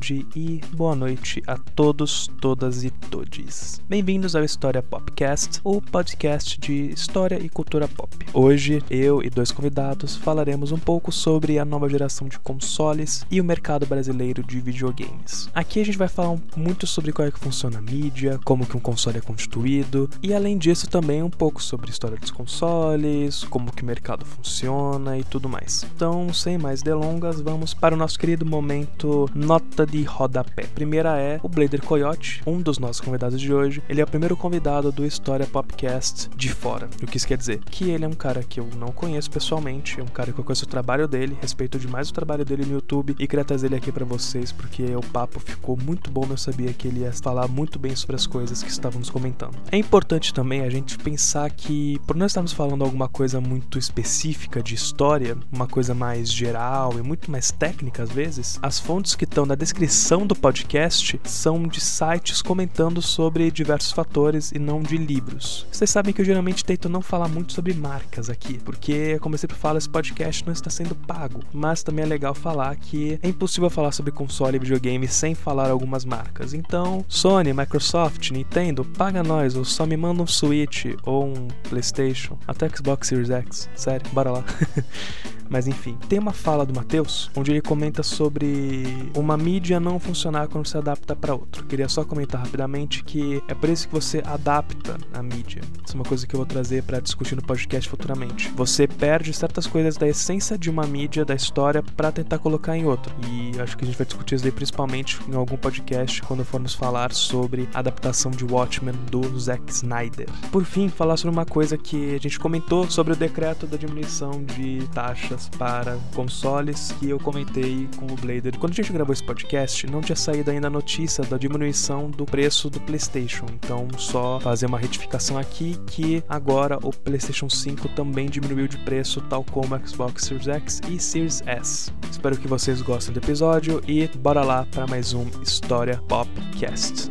tarde e boa noite a todos, todas e todes. Bem-vindos ao História Popcast, o podcast de história e cultura pop. Hoje, eu e dois convidados falaremos um pouco sobre a nova geração de consoles e o mercado brasileiro de videogames. Aqui a gente vai falar muito sobre como é que funciona a mídia, como que um console é constituído e além disso também um pouco sobre a história dos consoles, como que o mercado funciona e tudo mais. Então, sem mais delongas, vamos para o nosso querido momento nota de rodapé. Primeira é o Blader Coyote, um dos nossos convidados de hoje. Ele é o primeiro convidado do História Popcast de fora. O que isso quer dizer? Que ele é um cara que eu não conheço pessoalmente, é um cara que eu conheço o trabalho dele, respeito demais o trabalho dele no YouTube e queria trazer ele aqui para vocês porque o papo ficou muito bom. Eu sabia que ele ia falar muito bem sobre as coisas que estávamos comentando. É importante também a gente pensar que, por nós estarmos falando alguma coisa muito específica de história, uma coisa mais geral e muito mais técnica às vezes, as fontes que estão na descrição do podcast são de sites comentando sobre diversos fatores e não de livros. Vocês sabem que eu geralmente tento não falar muito sobre marcas aqui, porque, como eu sempre falo, esse podcast não está sendo pago, mas também é legal falar que é impossível falar sobre console e videogame sem falar algumas marcas. Então, Sony, Microsoft, Nintendo, paga nós, ou só me manda um Switch ou um PlayStation, até Xbox Series X. Sério, bora lá. Mas enfim, tem uma fala do Matheus onde ele comenta sobre uma mídia não funcionar quando você adapta para outro. Queria só comentar rapidamente que é por isso que você adapta a mídia. Isso é uma coisa que eu vou trazer para discutir no podcast futuramente. Você perde certas coisas da essência de uma mídia, da história, para tentar colocar em outra. E acho que a gente vai discutir isso aí principalmente em algum podcast quando formos falar sobre a adaptação de Watchmen do Zack Snyder. Por fim, falar sobre uma coisa que a gente comentou sobre o decreto da diminuição de taxas para consoles que eu comentei com o Blader. Quando a gente gravou esse podcast, não tinha saído ainda a notícia da diminuição do preço do PlayStation. Então, só fazer uma retificação aqui que agora o PlayStation 5 também diminuiu de preço, tal como o Xbox Series X e Series S. Espero que vocês gostem do episódio e bora lá para mais um História Popcast.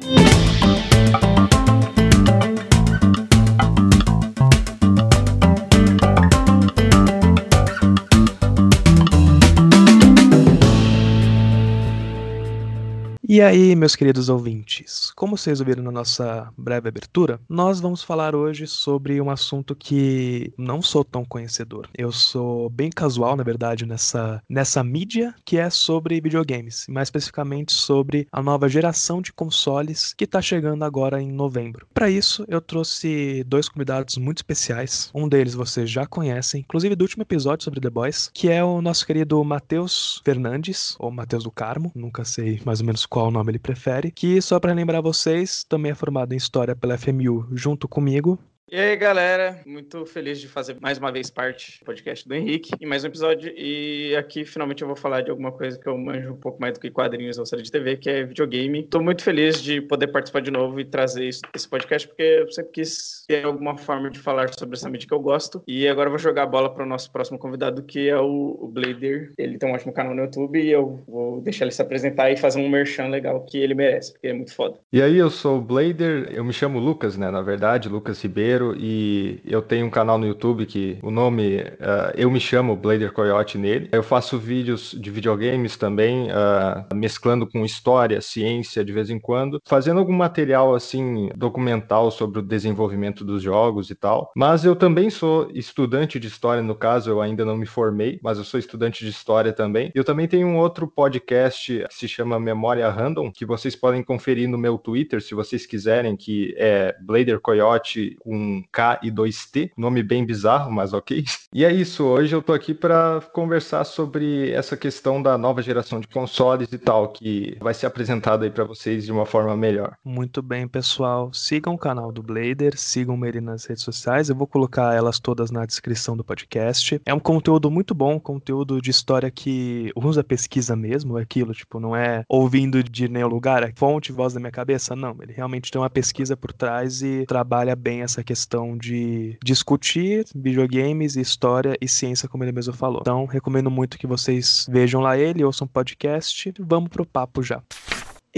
E aí, meus queridos ouvintes, como vocês ouviram na nossa breve abertura, nós vamos falar hoje sobre um assunto que não sou tão conhecedor. Eu sou bem casual, na verdade, nessa, nessa mídia que é sobre videogames, mais especificamente sobre a nova geração de consoles que está chegando agora em novembro. Para isso, eu trouxe dois convidados muito especiais. Um deles vocês já conhecem, inclusive do último episódio sobre The Boys, que é o nosso querido Matheus Fernandes, ou Matheus do Carmo, nunca sei mais ou menos qual qual nome ele prefere, que só para lembrar vocês, também é formado em História pela FMU junto comigo, e aí, galera, muito feliz de fazer mais uma vez parte do podcast do Henrique em mais um episódio. E aqui finalmente eu vou falar de alguma coisa que eu manjo um pouco mais do que quadrinhos ou série de TV, que é videogame. Tô muito feliz de poder participar de novo e trazer isso, esse podcast, porque eu sempre quis ter alguma forma de falar sobre essa mídia que eu gosto. E agora eu vou jogar a bola para o nosso próximo convidado, que é o, o Blader. Ele tem um ótimo canal no YouTube e eu vou deixar ele se apresentar e fazer um merchan legal que ele merece, porque é muito foda. E aí, eu sou o Blader, eu me chamo Lucas, né? Na verdade, Lucas Ribeiro e eu tenho um canal no YouTube que o nome uh, eu me chamo Blader Coyote nele. Eu faço vídeos de videogames também, uh, mesclando com história, ciência de vez em quando, fazendo algum material assim documental sobre o desenvolvimento dos jogos e tal. Mas eu também sou estudante de história, no caso eu ainda não me formei, mas eu sou estudante de história também. Eu também tenho um outro podcast que se chama Memória Random, que vocês podem conferir no meu Twitter se vocês quiserem, que é Blader Coyote com K e 2T, nome bem bizarro, mas ok. E é isso, hoje eu tô aqui para conversar sobre essa questão da nova geração de consoles e tal, que vai ser apresentada aí para vocês de uma forma melhor. Muito bem, pessoal. Sigam o canal do Blader, sigam ele nas redes sociais, eu vou colocar elas todas na descrição do podcast. É um conteúdo muito bom, conteúdo de história que usa pesquisa mesmo, aquilo, tipo, não é ouvindo de nenhum lugar, é fonte, voz da minha cabeça, não. Ele realmente tem uma pesquisa por trás e trabalha bem essa questão questão de discutir videogames, história e ciência, como ele mesmo falou. Então, recomendo muito que vocês vejam lá ele, ouçam um podcast. Vamos pro papo já.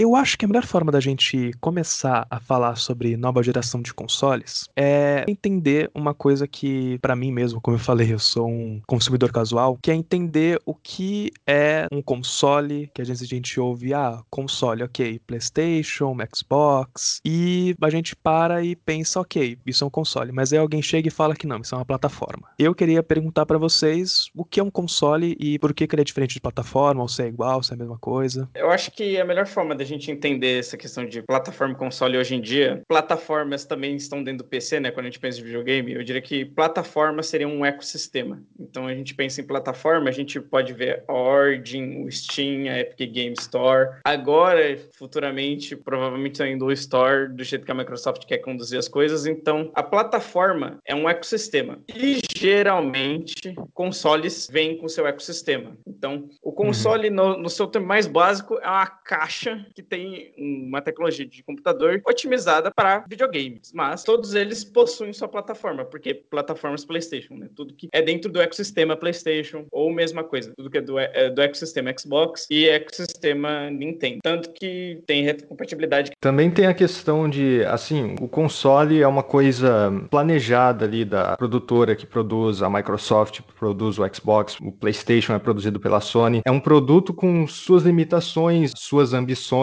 Eu acho que a melhor forma da gente começar a falar sobre nova geração de consoles é entender uma coisa que, para mim mesmo, como eu falei, eu sou um consumidor casual, que é entender o que é um console, que a gente, a gente ouve, ah, console, ok, PlayStation, Xbox, e a gente para e pensa, ok, isso é um console, mas aí alguém chega e fala que não, isso é uma plataforma. Eu queria perguntar para vocês o que é um console e por que, que ele é diferente de plataforma, ou se é igual, se é a mesma coisa. Eu acho que a melhor forma da gente entender essa questão de plataforma e console hoje em dia, plataformas também estão dentro do PC, né? Quando a gente pensa em videogame, eu diria que plataforma seria um ecossistema. Então a gente pensa em plataforma, a gente pode ver a Origin, o Steam, a Epic Game Store. Agora, futuramente, provavelmente saindo o Store, do jeito que a Microsoft quer conduzir as coisas. Então, a plataforma é um ecossistema. E geralmente, consoles vêm com seu ecossistema. Então, o console, uhum. no, no seu termo mais básico, é uma caixa que tem uma tecnologia de computador otimizada para videogames. Mas todos eles possuem sua plataforma, porque plataformas PlayStation, né? Tudo que é dentro do ecossistema PlayStation, ou mesma coisa, tudo que é do, é do ecossistema Xbox e ecossistema Nintendo. Tanto que tem retrocompatibilidade. Também tem a questão de, assim, o console é uma coisa planejada ali da produtora que produz, a Microsoft produz o Xbox, o PlayStation é produzido pela Sony. É um produto com suas limitações, suas ambições,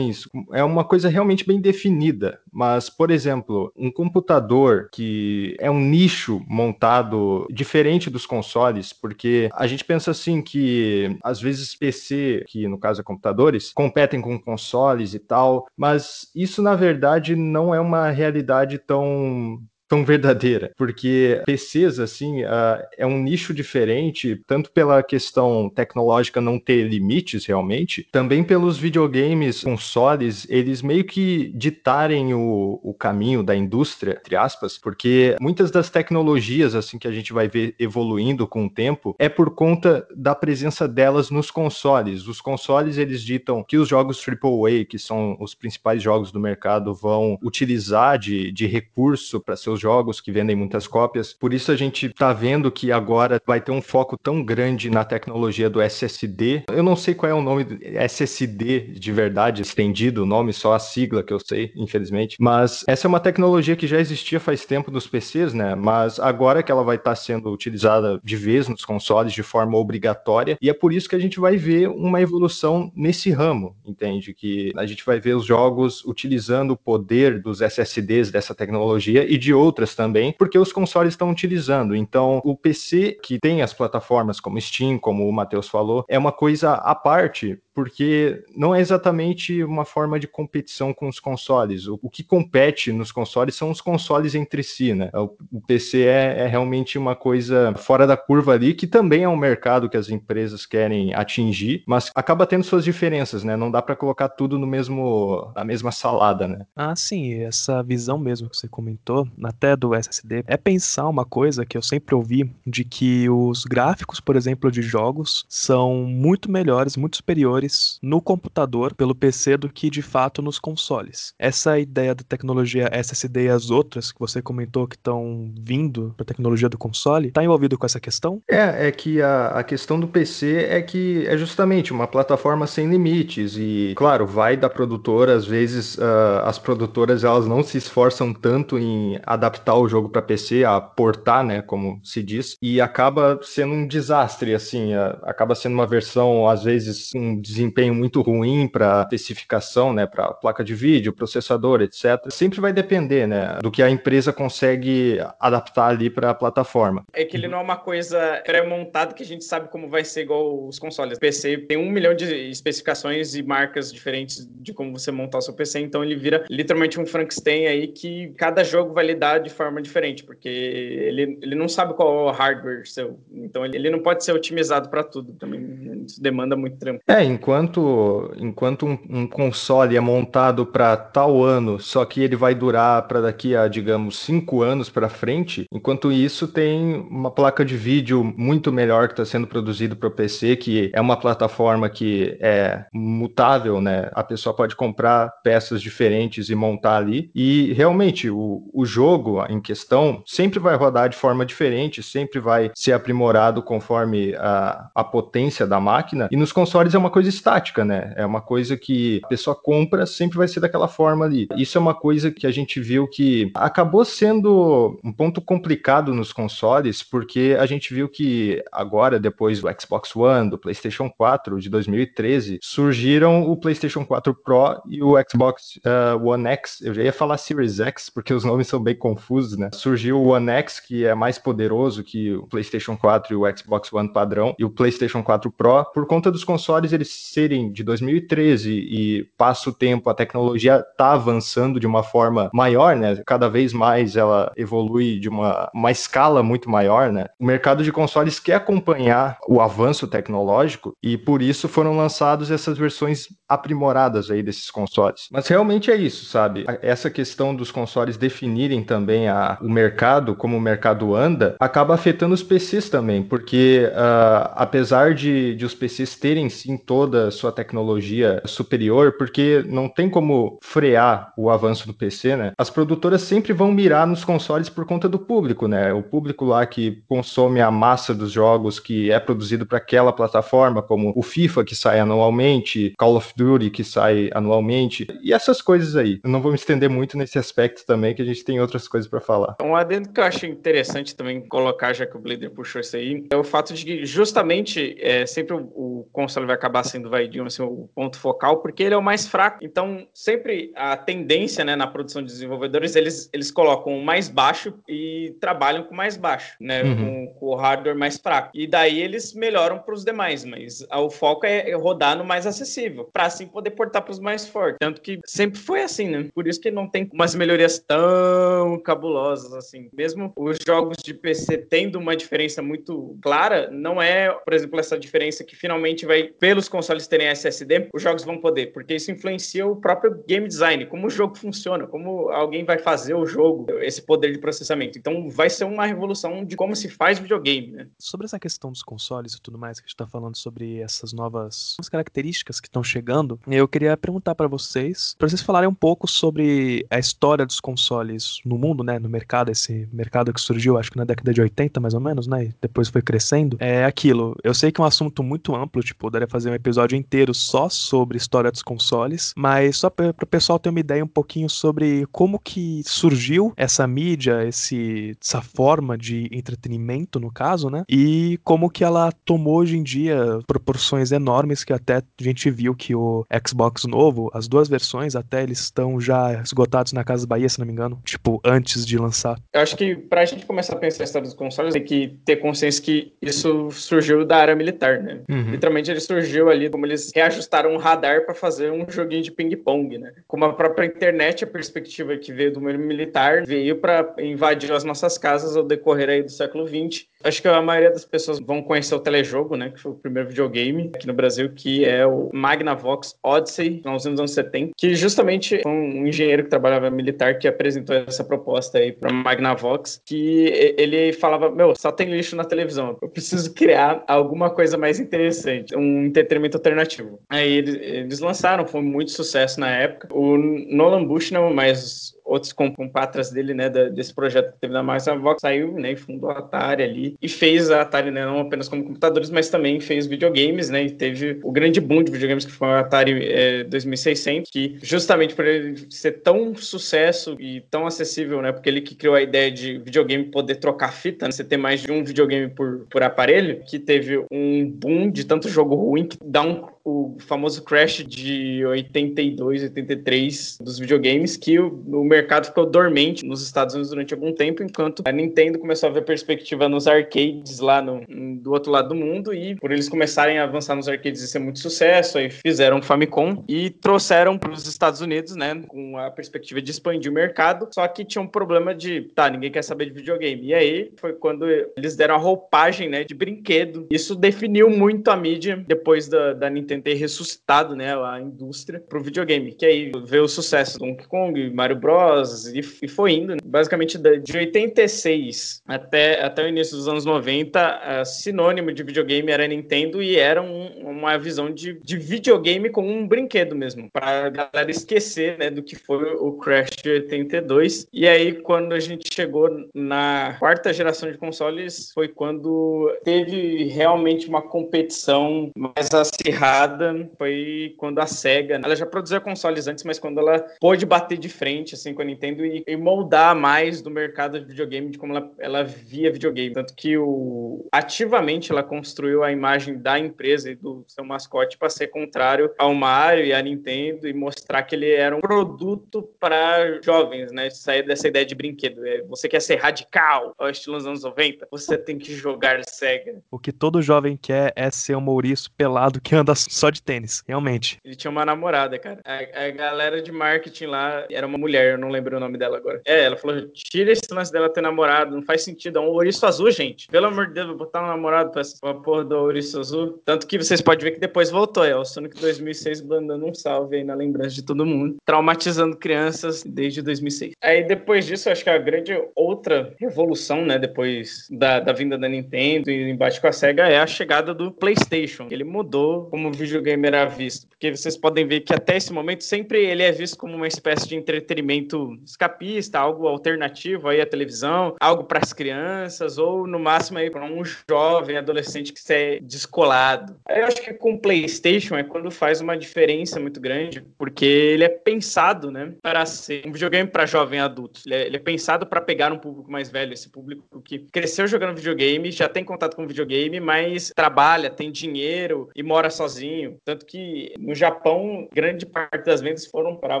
é uma coisa realmente bem definida. Mas, por exemplo, um computador que é um nicho montado diferente dos consoles, porque a gente pensa assim que às vezes PC, que no caso é computadores, competem com consoles e tal, mas isso na verdade não é uma realidade tão tão verdadeira, porque PCs, assim, uh, é um nicho diferente, tanto pela questão tecnológica não ter limites realmente, também pelos videogames, consoles, eles meio que ditarem o, o caminho da indústria, entre aspas, porque muitas das tecnologias, assim, que a gente vai ver evoluindo com o tempo, é por conta da presença delas nos consoles. Os consoles, eles ditam que os jogos AAA, que são os principais jogos do mercado, vão utilizar de, de recurso para seus jogos que vendem muitas cópias. Por isso a gente está vendo que agora vai ter um foco tão grande na tecnologia do SSD. Eu não sei qual é o nome SSD de verdade, estendido o nome, só a sigla que eu sei, infelizmente. Mas essa é uma tecnologia que já existia faz tempo nos PCs, né? Mas agora que ela vai estar tá sendo utilizada de vez nos consoles de forma obrigatória, e é por isso que a gente vai ver uma evolução nesse ramo, entende? Que a gente vai ver os jogos utilizando o poder dos SSDs dessa tecnologia e de outras também, porque os consoles estão utilizando. Então, o PC que tem as plataformas como Steam, como o Matheus falou, é uma coisa à parte, porque não é exatamente uma forma de competição com os consoles. O, que compete nos consoles são os consoles entre si, né? O, o PC é, é, realmente uma coisa fora da curva ali, que também é um mercado que as empresas querem atingir, mas acaba tendo suas diferenças, né? Não dá para colocar tudo no mesmo na mesma salada, né? Ah, sim, essa visão mesmo que você comentou, até do SSD, é pensar uma coisa que eu sempre ouvi de que os gráficos, por exemplo, de jogos são muito melhores, muito superiores no computador pelo PC do que de fato nos consoles. Essa ideia da tecnologia SSD e as outras que você comentou que estão vindo para a tecnologia do console, está envolvido com essa questão? É, é que a, a questão do PC é que é justamente uma plataforma sem limites e, claro, vai da produtora, às vezes uh, as produtoras elas não se esforçam tanto em adaptar o jogo para PC, a portar, né, como se diz, e acaba sendo um desastre, assim, uh, acaba sendo uma versão, às vezes, um desempenho muito ruim para especificação, né, para placa de vídeo, processador, etc. Sempre vai depender, né, do que a empresa consegue adaptar ali para a plataforma. É que ele não é uma coisa pré-montada que a gente sabe como vai ser igual os consoles. O PC tem um milhão de especificações e marcas diferentes de como você montar o seu PC, então ele vira literalmente um Frankenstein aí que cada jogo vai lidar de forma diferente, porque ele, ele não sabe qual é o hardware seu, então ele, ele não pode ser otimizado para tudo também, isso demanda muito tempo. É, enquanto, enquanto um, um console é montado para tal ano, só que ele vai durar para daqui a, digamos, cinco anos para frente, enquanto isso tem uma placa de vídeo muito melhor que está sendo produzido para o PC, que é uma plataforma que é mutável, né? A pessoa pode comprar peças diferentes e montar ali. E realmente o, o jogo em questão sempre vai rodar de forma diferente, sempre vai ser aprimorado conforme a, a potência da máquina. E nos consoles é uma coisa estática, né? É uma coisa que a pessoa compra, sempre vai ser daquela forma ali. Isso é uma coisa que a gente viu que acabou sendo um ponto complicado nos consoles, porque a gente viu que agora, depois do Xbox One, do PlayStation 4 de 2013, surgiram o PlayStation 4 Pro e o Xbox uh, One X. Eu já ia falar Series X, porque os nomes são bem confusos, né? Surgiu o One X, que é mais poderoso que o PlayStation 4 e o Xbox One padrão, e o PlayStation 4 Pro, por conta dos consoles eles serem de 2013 e passa o tempo, a tecnologia tá avançando de uma forma maior, né? Cada vez mais ela evolui de uma, uma escala muito maior, né? O mercado de consoles quer acompanhar o avanço tecnológico e por isso foram lançados essas versões aprimoradas aí desses consoles. Mas realmente é isso, sabe? Essa questão dos consoles definirem também a, o mercado, como o mercado anda, acaba afetando os PCs também, porque uh, apesar de, de os PCs terem sim toda a sua tecnologia superior, porque não tem como frear o avanço do PC, né? As produtoras sempre vão mirar nos consoles por conta do público, né? O público lá que consome a massa dos jogos que é produzido para aquela plataforma, como o FIFA que sai anualmente, Call of Duty que sai anualmente, e essas coisas aí. Eu não vou me estender muito nesse aspecto também, que a gente tem outras coisas para falar. Um adendo que eu acho interessante também colocar, já que o Blader puxou isso aí, é o fato de que justamente é, sempre o, o console vai acabar sendo, vai, digamos assim, o ponto focal, porque ele é o mais fraco. Então, sempre a tendência, né, na produção de desenvolvedores, eles, eles colocam o mais baixo e trabalham com o mais baixo, né, uhum. com, com, o hardware mais fraco. E daí eles melhoram para os demais, mas o foco é rodar no mais acessível, para assim poder portar para os mais fortes. Tanto que sempre foi assim, né? Por isso que não tem umas melhorias tão cabulosas assim. Mesmo os jogos de PC tendo uma diferença muito clara, não é, por exemplo, essa diferença que finalmente vai, pelos consoles terem SSD, os jogos vão poder, porque isso influencia o próprio game design, como o jogo funciona, como alguém vai fazer o jogo, esse poder de processamento. Então vai ser uma revolução de como se faz videogame, né? Sobre essa questão dos consoles e tudo mais que a gente tá falando sobre essas novas características que estão chegando, eu queria perguntar para vocês, para vocês falarem um pouco sobre a história dos consoles no mundo, né, no mercado, esse mercado que surgiu, acho que na década de 80, mais ou menos, né, e depois foi crescendo. É aquilo, eu sei que é um assunto muito amplo, tipo, daria fazer um episódio inteiro só sobre história dos consoles, mas só para o pessoal ter uma ideia um pouquinho sobre como que surgiu essa mídia, esse, essa forma de entretenimento, no caso, né, e como que ela tomou hoje em dia proporções enormes que até a gente viu que o Xbox novo, as duas versões até eles estão já esgotados na Casa Bahia, se não me engano, tipo, antes de lançar. Eu acho que pra gente começar a pensar a história dos consoles, tem que ter consciência que isso surgiu da área militar, né? Uhum. Literalmente ele surgiu ali como eles reajustaram um radar para fazer um joguinho de ping-pong, né? Como a própria internet, a perspectiva que veio do meio militar veio para invadir as nossas casas ao decorrer aí do século XX Acho que a maioria das pessoas vão conhecer o telejogo, né? Que foi o primeiro videogame aqui no Brasil, que é o Magnavox Odyssey, nos anos 70, que justamente foi um engenheiro que trabalhava militar que apresentou essa proposta aí para Magnavox, que ele falava, meu, só tem lixo na televisão, eu preciso criar alguma coisa mais interessante, um entretenimento alternativo. Aí eles, lançaram, foi muito sucesso na época. O Nolan Bushnell, mas outros compatras dele, né, desse projeto que teve na Vox, saiu, né, e fundou a Atari ali, e fez a Atari, né, não apenas como computadores, mas também fez videogames, né, e teve o grande boom de videogames que foi o Atari é, 2600, que justamente por ele ser tão sucesso e tão acessível, né, porque ele que criou a ideia de videogame poder trocar fita, né, você ter mais de um videogame por, por aparelho, que teve um boom de tanto jogo ruim que dá um o famoso crash de 82, 83 dos videogames, que o, o, mercado ficou dormente nos Estados Unidos durante algum tempo, enquanto a Nintendo começou a ver perspectiva nos arcades lá no, do outro lado do mundo, e por eles começarem a avançar nos arcades e ser muito sucesso, aí fizeram o Famicom e trouxeram para os Estados Unidos, né, com a perspectiva de expandir o mercado, só que tinha um problema de, tá, ninguém quer saber de videogame. E aí foi quando eles deram a roupagem, né, de brinquedo. Isso definiu muito a mídia depois da, da Nintendo ter ressuscitado né, a indústria para o videogame, que aí veio o sucesso do Donkey Kong, Mario Bros. e, e foi indo. Né? Basicamente, de 86 até, até o início dos anos 90, sinônimo de videogame era Nintendo e era um, uma visão de, de videogame como um brinquedo mesmo, para a galera esquecer né, do que foi o Crash de 82. E aí, quando a gente chegou na quarta geração de consoles, foi quando teve realmente uma competição mais acirrada virada foi quando a SEGA, ela já produzia consoles antes, mas quando ela pôde bater de frente assim com a Nintendo e, e moldar mais do mercado de videogame de como ela, ela via videogame, tanto que o ativamente ela construiu a imagem da empresa e do seu mascote para ser contrário ao Mario e à Nintendo e mostrar que ele era um produto para jovens, né? Sair dessa ideia de brinquedo. É, você quer ser radical, ao estilo dos anos 90, você tem que jogar Sega. O que todo jovem quer é ser um Maurício pelado que anda só de tênis, realmente. Ele tinha uma namorada, cara. A, a galera de marketing lá era uma mulher, eu não lembro o nome dela agora. É, ela falou: tira esse lance dela ter namorado, não faz sentido. É um ouriço azul, gente. Pelo amor de Deus, vou botar um namorado pra essa porra do ouriço azul. Tanto que vocês podem ver que depois voltou. É o Sonic 2006 mandando um salve aí na lembrança de todo mundo. Traumatizando crianças desde 2006. Aí depois disso, acho que a grande outra revolução, né, depois da, da vinda da Nintendo e embate com a SEGA é a chegada do PlayStation. Ele mudou como videogame era visto, porque vocês podem ver que até esse momento sempre ele é visto como uma espécie de entretenimento escapista, algo alternativo aí à televisão, algo para as crianças ou no máximo aí para um jovem adolescente que é descolado. Eu acho que com o PlayStation é quando faz uma diferença muito grande, porque ele é pensado, né, para ser um videogame para jovem adulto. Ele é, ele é pensado para pegar um público mais velho, esse público que cresceu jogando videogame, já tem contato com videogame, mas trabalha, tem dinheiro e mora sozinho. Tanto que no Japão, grande parte das vendas foram para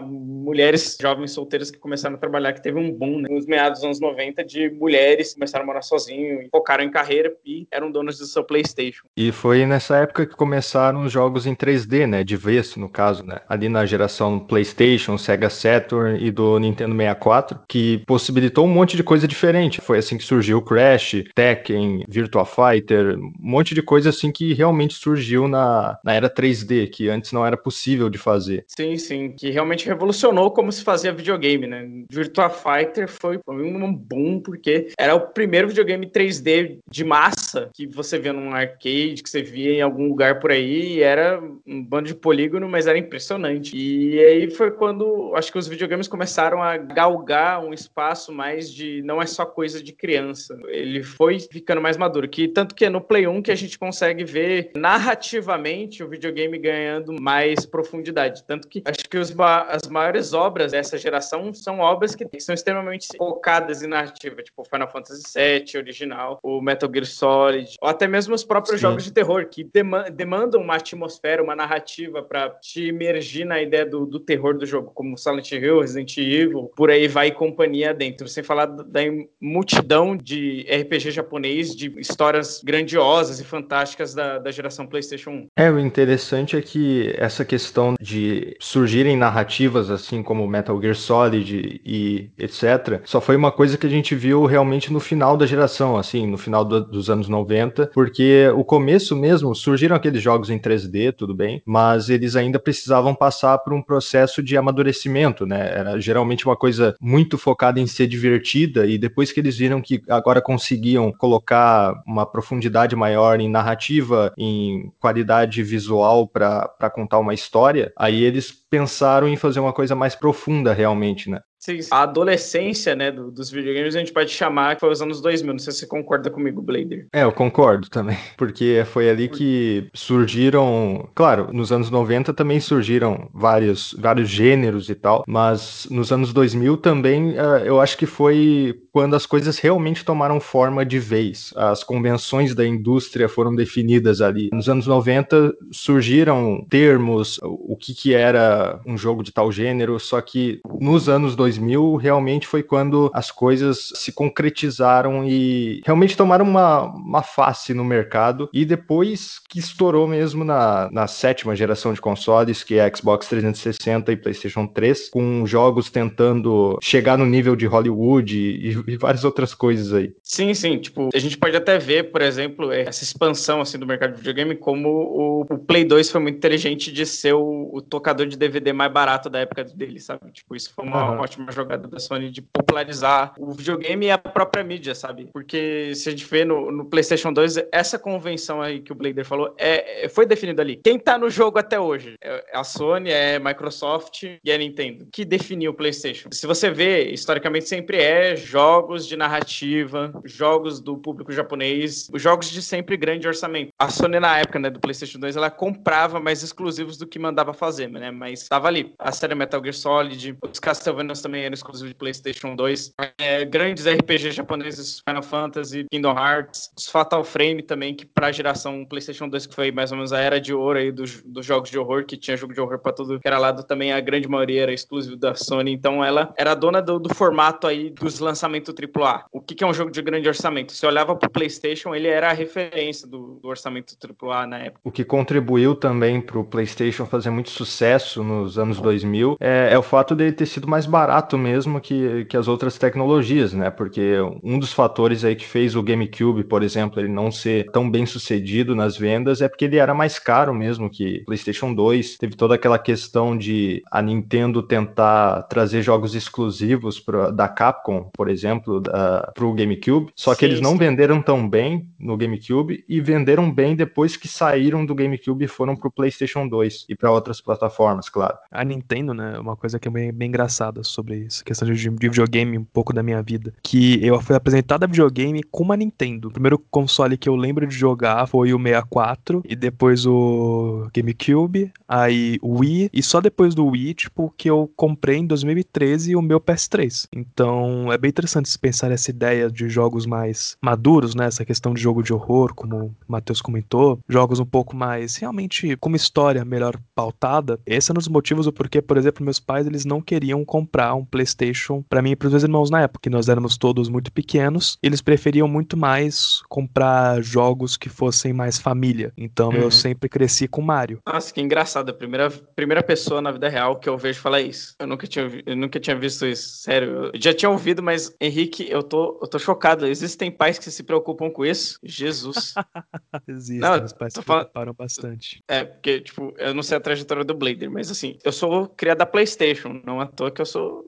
mulheres jovens solteiras que começaram a trabalhar, que teve um boom né, nos meados dos anos 90 de mulheres que começaram a morar sozinho, focaram em carreira e eram donas do seu PlayStation. E foi nessa época que começaram os jogos em 3D, né, de vez no caso, né, ali na geração PlayStation, Sega Saturn e do Nintendo 64, que possibilitou um monte de coisa diferente. Foi assim que surgiu o Crash, Tekken, Virtua Fighter, um monte de coisa assim que realmente surgiu na, na era 3D, que antes não era possível de fazer. Sim, sim, que realmente revolucionou como se fazia videogame, né? Virtua Fighter foi, foi um boom, porque era o primeiro videogame 3D de massa que você via num arcade, que você via em algum lugar por aí, e era um bando de polígono, mas era impressionante. E aí foi quando acho que os videogames começaram a galgar um espaço mais de não é só coisa de criança. Ele foi ficando mais maduro, que tanto que é no Play 1 que a gente consegue ver narrativamente o videogame ganhando mais profundidade. Tanto que acho que os, as maiores obras dessa geração são obras que são extremamente focadas em narrativa, tipo Final Fantasy VII original, o Metal Gear Solid, ou até mesmo os próprios Sim. jogos de terror, que demandam uma atmosfera, uma narrativa para te imergir na ideia do, do terror do jogo, como Silent Hill, Resident Evil, por aí vai companhia dentro. Sem falar da multidão de RPG japonês, de histórias grandiosas e fantásticas da, da geração PlayStation 1. É, interessante é que essa questão de surgirem narrativas assim como Metal Gear Solid e etc, só foi uma coisa que a gente viu realmente no final da geração, assim, no final do, dos anos 90, porque o começo mesmo surgiram aqueles jogos em 3D, tudo bem, mas eles ainda precisavam passar por um processo de amadurecimento, né? Era geralmente uma coisa muito focada em ser divertida e depois que eles viram que agora conseguiam colocar uma profundidade maior em narrativa, em qualidade visual para contar uma história, aí eles pensaram em fazer uma coisa mais profunda realmente, né? Sim, a adolescência, né, do, dos videogames a gente pode chamar que foi os anos 2000. Não sei se você concorda comigo, Blader. É, eu concordo também, porque foi ali que surgiram, claro, nos anos 90 também surgiram vários, vários gêneros e tal, mas nos anos 2000 também uh, eu acho que foi quando as coisas realmente tomaram forma de vez. As convenções da indústria foram definidas ali. Nos anos 90 surgiram termos, o que que era um jogo de tal gênero, só que nos anos 2000 2000 realmente foi quando as coisas se concretizaram e realmente tomaram uma, uma face no mercado. E depois que estourou mesmo na, na sétima geração de consoles, que é Xbox 360 e PlayStation 3, com jogos tentando chegar no nível de Hollywood e, e várias outras coisas aí. Sim, sim. Tipo, a gente pode até ver, por exemplo, essa expansão assim do mercado de videogame, como o, o Play 2 foi muito inteligente de ser o, o, tocador de DVD mais barato da época dele, sabe? Tipo, isso foi uma uhum. ótima ótima jogada da Sony de popularizar o videogame e a própria mídia, sabe? Porque se a gente vê no, no PlayStation 2, essa convenção aí que o Blader falou é, é foi definida ali. Quem tá no jogo até hoje? É a Sony, é a Microsoft e a Nintendo, que definiu o PlayStation. Se você vê, historicamente sempre é jogos de narrativa, jogos do público japonês, jogos de sempre grande orçamento. A Sony na época, né, do PlayStation 2, ela comprava mais exclusivos do que mandava fazer, né? Mas tava ali. A série Metal Gear Solid, os Castlevania também eram exclusivos de PlayStation 2. É, grandes RPGs japoneses, Final Fantasy, Kingdom Hearts, os Fatal Frame também, que pra geração PlayStation 2, que foi mais ou menos a era de ouro aí dos, dos jogos de horror, que tinha jogo de horror pra tudo que era lado, também a grande maioria era exclusivo da Sony. Então ela era dona do, do formato aí dos lançamentos AAA. O que, que é um jogo de grande orçamento? Você olhava pro PlayStation, ele era a referência do, do orçamento AAA na época. O que contribuiu também pro PlayStation fazer muito sucesso nos anos 2000 é, é o fato dele ter sido mais barato mesmo que, que as outras tecnologias, né? Porque um dos fatores aí que fez o GameCube, por exemplo, ele não ser tão bem sucedido nas vendas é porque ele era mais caro mesmo que PlayStation 2. Teve toda aquela questão de a Nintendo tentar trazer jogos exclusivos pra, da Capcom, por exemplo, para o GameCube. Só que sim, eles não sim. venderam tão bem no GameCube e venderam bem depois que saíram do GameCube e foram para o PlayStation 2 e para outras plataformas, claro. A Nintendo, né, uma coisa que é bem, bem engraçada sobre isso, questão de, de videogame, um pouco da minha vida, que eu fui apresentado a videogame com uma Nintendo. O primeiro console que eu lembro de jogar foi o 64 e depois o GameCube, aí o Wii e só depois do Wii, tipo, que eu comprei em 2013 o meu PS3. Então, é bem interessante se pensar essa ideia de jogos mais maduros, né, essa questão de jogo de horror, como o Matheus comentou, jogos um pouco mais realmente com uma história melhor pautada. Esse é um dos motivos do porquê, por exemplo, meus pais eles não queriam comprar um PlayStation para mim e para os meus irmãos na época, que nós éramos todos muito pequenos. Eles preferiam muito mais comprar jogos que fossem mais família. Então uhum. eu sempre cresci com Mario. Nossa, que engraçado. A primeira, primeira pessoa na vida real que eu vejo falar isso. Eu nunca tinha, eu nunca tinha visto isso. Sério. Eu já tinha ouvido, mas Henrique, eu tô, eu tô chocado. Existem pais que se preocupam com isso? Jesus. Existem, não, os pais se falando... preocuparam bastante. É, porque, tipo, eu não sei a trajetória do Blader, mas assim, eu sou criado da PlayStation, não à toa que eu sou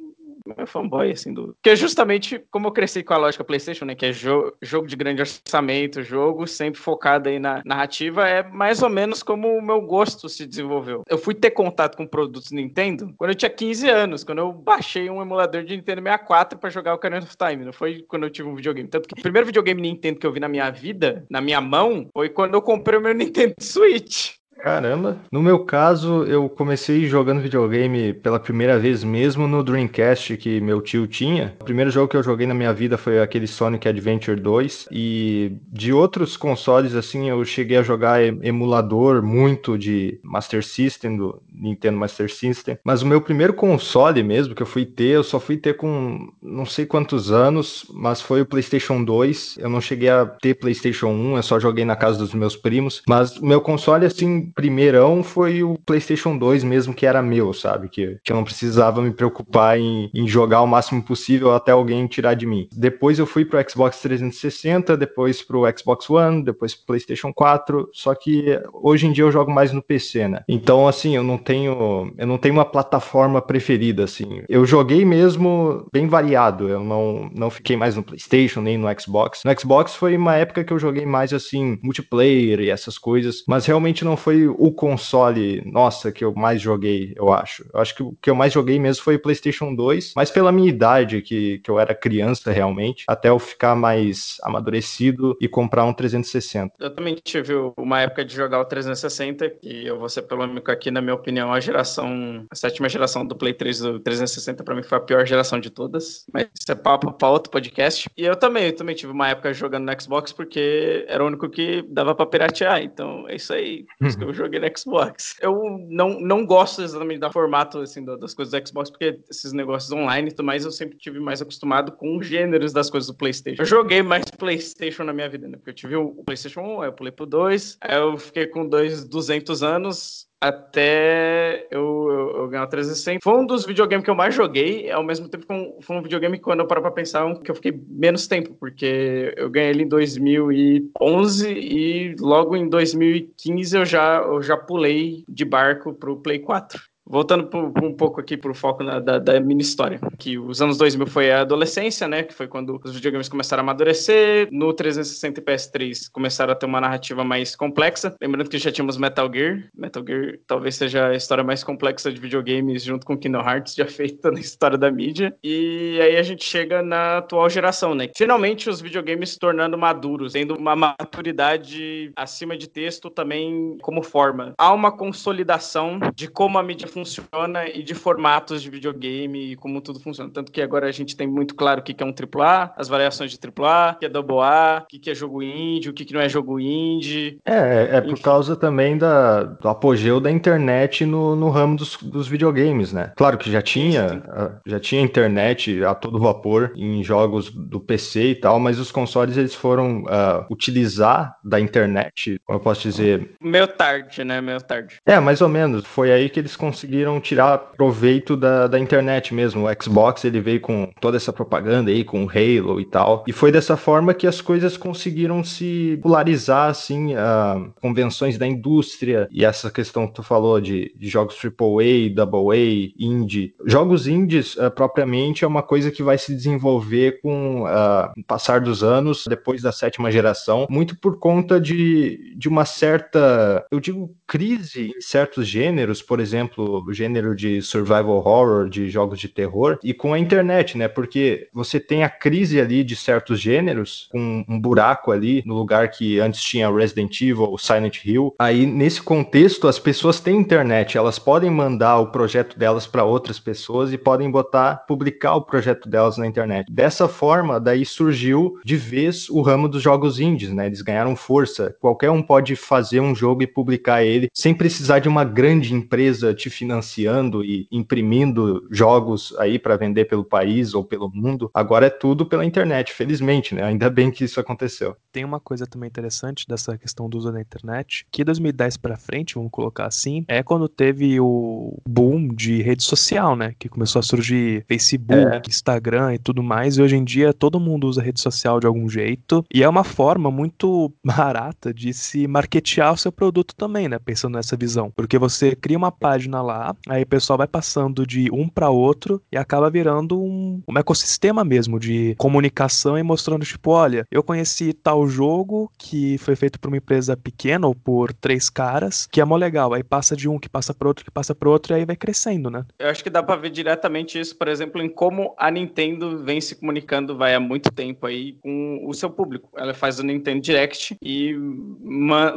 meu fanboy, assim, do. Que é justamente como eu cresci com a lógica PlayStation, né? Que é jo jogo de grande orçamento, jogo sempre focado aí na narrativa, é mais ou menos como o meu gosto se desenvolveu. Eu fui ter contato com produtos Nintendo quando eu tinha 15 anos, quando eu baixei um emulador de Nintendo 64 para jogar o Ocarina of Time. Não foi quando eu tive um videogame. Tanto que o primeiro videogame Nintendo que eu vi na minha vida, na minha mão, foi quando eu comprei o meu Nintendo Switch. Caramba. No meu caso, eu comecei jogando videogame pela primeira vez mesmo no Dreamcast que meu tio tinha. O primeiro jogo que eu joguei na minha vida foi aquele Sonic Adventure 2 e de outros consoles assim, eu cheguei a jogar emulador muito de Master System do Nintendo Master System, mas o meu primeiro console mesmo que eu fui ter, eu só fui ter com não sei quantos anos, mas foi o PlayStation 2. Eu não cheguei a ter PlayStation 1, eu só joguei na casa dos meus primos, mas meu console assim primeirão foi o PlayStation 2 mesmo, que era meu, sabe? Que, que eu não precisava me preocupar em, em jogar o máximo possível até alguém tirar de mim. Depois eu fui pro Xbox 360, depois pro Xbox One, depois pro PlayStation 4, só que hoje em dia eu jogo mais no PC, né? Então, assim, eu não tenho, eu não tenho uma plataforma preferida, assim. Eu joguei mesmo bem variado, eu não, não fiquei mais no PlayStation nem no Xbox. No Xbox foi uma época que eu joguei mais, assim, multiplayer e essas coisas, mas realmente não foi o console, nossa, que eu mais joguei, eu acho. Eu acho que o que eu mais joguei mesmo foi o PlayStation 2, mas pela minha idade, que, que eu era criança realmente, até eu ficar mais amadurecido e comprar um 360. Eu também tive uma época de jogar o 360, e eu vou ser polêmico aqui, na minha opinião, a geração, a sétima geração do Play 3 do 360 para mim foi a pior geração de todas, mas isso é papo para outro podcast. E eu também, eu também tive uma época jogando no Xbox porque era o único que dava para piratear, então é isso aí. Que eu joguei no Xbox. Eu não, não gosto exatamente do formato assim, das coisas do Xbox, porque esses negócios online e tudo mais, eu sempre tive mais acostumado com os gêneros das coisas do PlayStation. Eu joguei mais PlayStation na minha vida, né? Porque eu tive o PlayStation 1, aí eu pulei pro 2, aí eu fiquei com dois 200 anos, até eu, eu, eu ganhar o 360. Foi um dos videogames que eu mais joguei, ao mesmo tempo que foi um videogame que quando eu paro pra pensar, um, que eu fiquei menos tempo, porque eu ganhei ele em 2011 e logo em 2015 eu já, eu já pulei de barco pro Play 4. Voltando um pouco aqui pro foco na, da, da minha história, que os anos 2000 foi a adolescência, né? Que foi quando os videogames começaram a amadurecer. No 360 e PS3 começaram a ter uma narrativa mais complexa. Lembrando que já tínhamos Metal Gear. Metal Gear talvez seja a história mais complexa de videogames, junto com Kingdom Hearts, já feita na história da mídia. E aí a gente chega na atual geração, né? Finalmente os videogames se tornando maduros, tendo uma maturidade acima de texto também como forma. Há uma consolidação de como a mídia funciona e de formatos de videogame e como tudo funciona. Tanto que agora a gente tem muito claro o que é um AAA, as variações de AAA, o que é Double A, o que é jogo indie, o que não é jogo indie. É, é por causa também da, do apogeu da internet no, no ramo dos, dos videogames, né? Claro que já tinha, já tinha internet a todo vapor em jogos do PC e tal, mas os consoles eles foram uh, utilizar da internet, como eu posso dizer... Meio tarde, né? Meio tarde. É, mais ou menos. Foi aí que eles conseguiram tirar proveito da, da internet mesmo. O Xbox ele veio com toda essa propaganda aí, com o Halo e tal. E foi dessa forma que as coisas conseguiram se polarizar, assim, a convenções da indústria e essa questão que tu falou de, de jogos AAA, AA, indie. Jogos indies, uh, propriamente, é uma coisa que vai se desenvolver com uh, o passar dos anos, depois da sétima geração, muito por conta de, de uma certa, eu digo, crise em certos gêneros, por exemplo, gênero de survival horror, de jogos de terror, e com a internet, né? Porque você tem a crise ali de certos gêneros, com um buraco ali no lugar que antes tinha Resident Evil, Silent Hill. Aí, nesse contexto, as pessoas têm internet, elas podem mandar o projeto delas para outras pessoas e podem botar, publicar o projeto delas na internet. Dessa forma, daí surgiu de vez o ramo dos jogos indies, né? Eles ganharam força. Qualquer um pode fazer um jogo e publicar ele sem precisar de uma grande empresa te financiando e imprimindo jogos aí para vender pelo país ou pelo mundo. Agora é tudo pela internet, felizmente, né? Ainda bem que isso aconteceu. Tem uma coisa também interessante dessa questão do uso da internet, que 2010 para frente, vamos colocar assim, é quando teve o boom de rede social, né? Que começou a surgir Facebook, é. Instagram e tudo mais, e hoje em dia todo mundo usa rede social de algum jeito, e é uma forma muito barata de se marketear o seu produto também, né? Pensando nessa visão. Porque você cria uma página lá, aí o pessoal vai passando de um para outro e acaba virando um, um ecossistema mesmo de comunicação e mostrando, tipo, olha, eu conheci tal jogo que foi feito por uma empresa pequena ou por três caras, que é mó legal. Aí passa de um, que passa pro outro, que passa pro outro, e aí vai crescendo, né? Eu acho que dá pra ver diretamente isso, por exemplo, em como a Nintendo vem se comunicando, vai há muito tempo aí com o seu público. Ela faz o Nintendo Direct e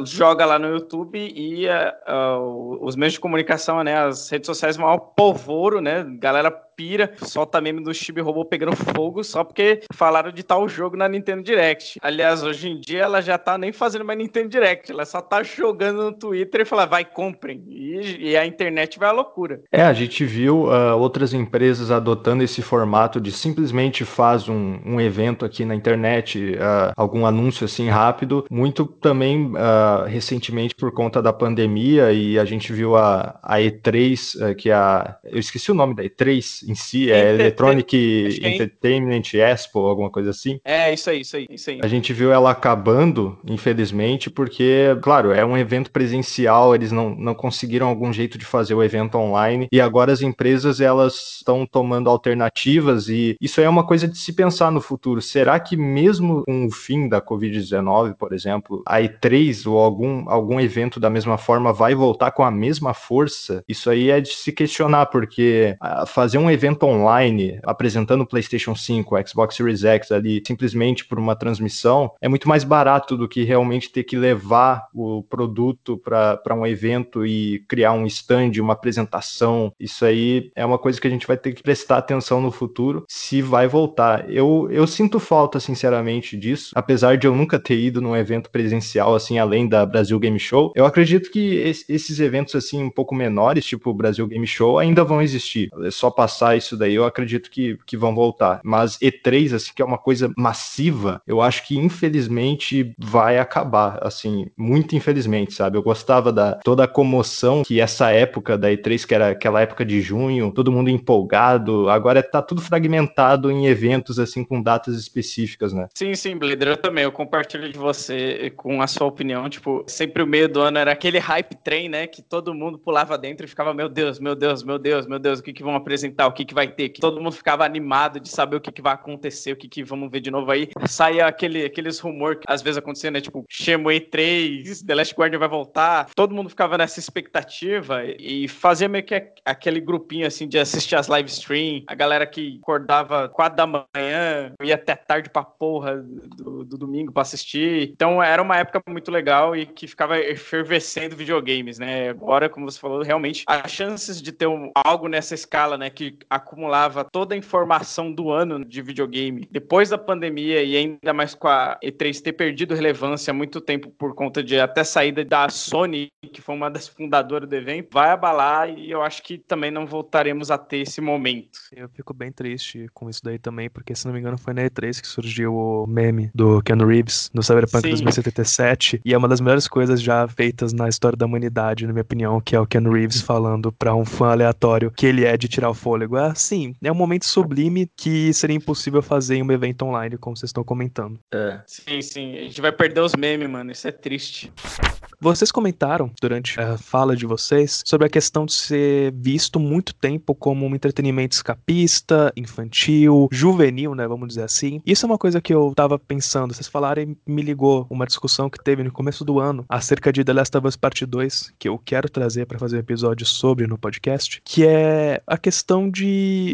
joga lá no YouTube e uh, uh, os meios de comunicação, né, as redes sociais vão ao polvoro, né? Galera pira, solta meme do Chibi Robô pegando fogo só porque falaram de tal jogo na Nintendo Direct. Aliás, hoje em dia ela já tá nem fazendo mais Nintendo Direct, ela só tá jogando no Twitter e fala, vai, comprem. E, e a internet vai à loucura. É, a gente viu uh, outras empresas adotando esse formato de simplesmente faz um, um evento aqui na internet, uh, algum anúncio assim rápido, muito também uh, recentemente por conta da pandemia e a gente viu a, a E3, que é a. Eu esqueci o nome da E3 em si, é Electronic é Entertainment Expo, alguma coisa assim. É, isso aí, isso aí, isso aí. A gente viu ela acabando, infelizmente, porque, claro, é um evento presencial, eles não, não conseguiram algum jeito de fazer o evento online, e agora as empresas, elas estão tomando alternativas, e isso é uma coisa de se pensar no futuro. Será que mesmo com o fim da Covid-19, por exemplo, a E3 ou algum, algum evento da mesma forma vai voltar com a mesma força? Isso aí é de se questionar, porque ah, fazer um evento evento online apresentando o PlayStation 5, o Xbox Series X ali, simplesmente por uma transmissão, é muito mais barato do que realmente ter que levar o produto para um evento e criar um stand, uma apresentação. Isso aí é uma coisa que a gente vai ter que prestar atenção no futuro, se vai voltar. Eu, eu sinto falta, sinceramente, disso, apesar de eu nunca ter ido num evento presencial, assim, além da Brasil Game Show. Eu acredito que esses eventos, assim, um pouco menores, tipo o Brasil Game Show, ainda vão existir. É só passar passar isso daí, eu acredito que, que vão voltar. Mas E3, assim, que é uma coisa massiva, eu acho que infelizmente vai acabar, assim, muito infelizmente, sabe? Eu gostava da toda a comoção que essa época da E3, que era aquela época de junho, todo mundo empolgado, agora tá tudo fragmentado em eventos, assim, com datas específicas, né? Sim, sim, Blader, eu também, eu compartilho de você com a sua opinião, tipo, sempre o meio do ano era aquele hype train, né, que todo mundo pulava dentro e ficava, meu Deus, meu Deus, meu Deus, meu Deus, o que que vão apresentar, o que que vai ter, que todo mundo ficava animado de saber o que que vai acontecer, o que que vamos ver de novo aí, saia aquele, aqueles rumores que às vezes acontecia, né, tipo, Shenmue 3, The Last Guardian vai voltar, todo mundo ficava nessa expectativa e fazia meio que aquele grupinho, assim, de assistir as live stream, a galera que acordava quatro da manhã, ia até tarde pra porra do, do domingo pra assistir, então era uma época muito legal e que ficava efervescendo videogames, né, agora, como você falou, realmente, as chances de ter um, algo nessa escala, né, que acumulava toda a informação do ano de videogame, depois da pandemia e ainda mais com a E3 ter perdido relevância há muito tempo por conta de até saída da Sony, que foi uma das fundadoras do evento, vai abalar e eu acho que também não voltaremos a ter esse momento. Eu fico bem triste com isso daí também, porque se não me engano foi na E3 que surgiu o meme do Ken Reeves no Cyberpunk Sim. 2077 e é uma das melhores coisas já feitas na história da humanidade, na minha opinião, que é o Ken Reeves falando para um fã aleatório que ele é de tirar o fôlego. É assim, é um momento sublime que seria impossível fazer em um evento online, como vocês estão comentando. É. Sim, sim. A gente vai perder os memes, mano. Isso é triste. Vocês comentaram durante a fala de vocês sobre a questão de ser visto muito tempo como um entretenimento escapista, infantil, juvenil, né? Vamos dizer assim. Isso é uma coisa que eu tava pensando. Vocês falaram e me ligou uma discussão que teve no começo do ano acerca de The Last of Us Part 2, que eu quero trazer para fazer um episódio sobre no podcast, que é a questão de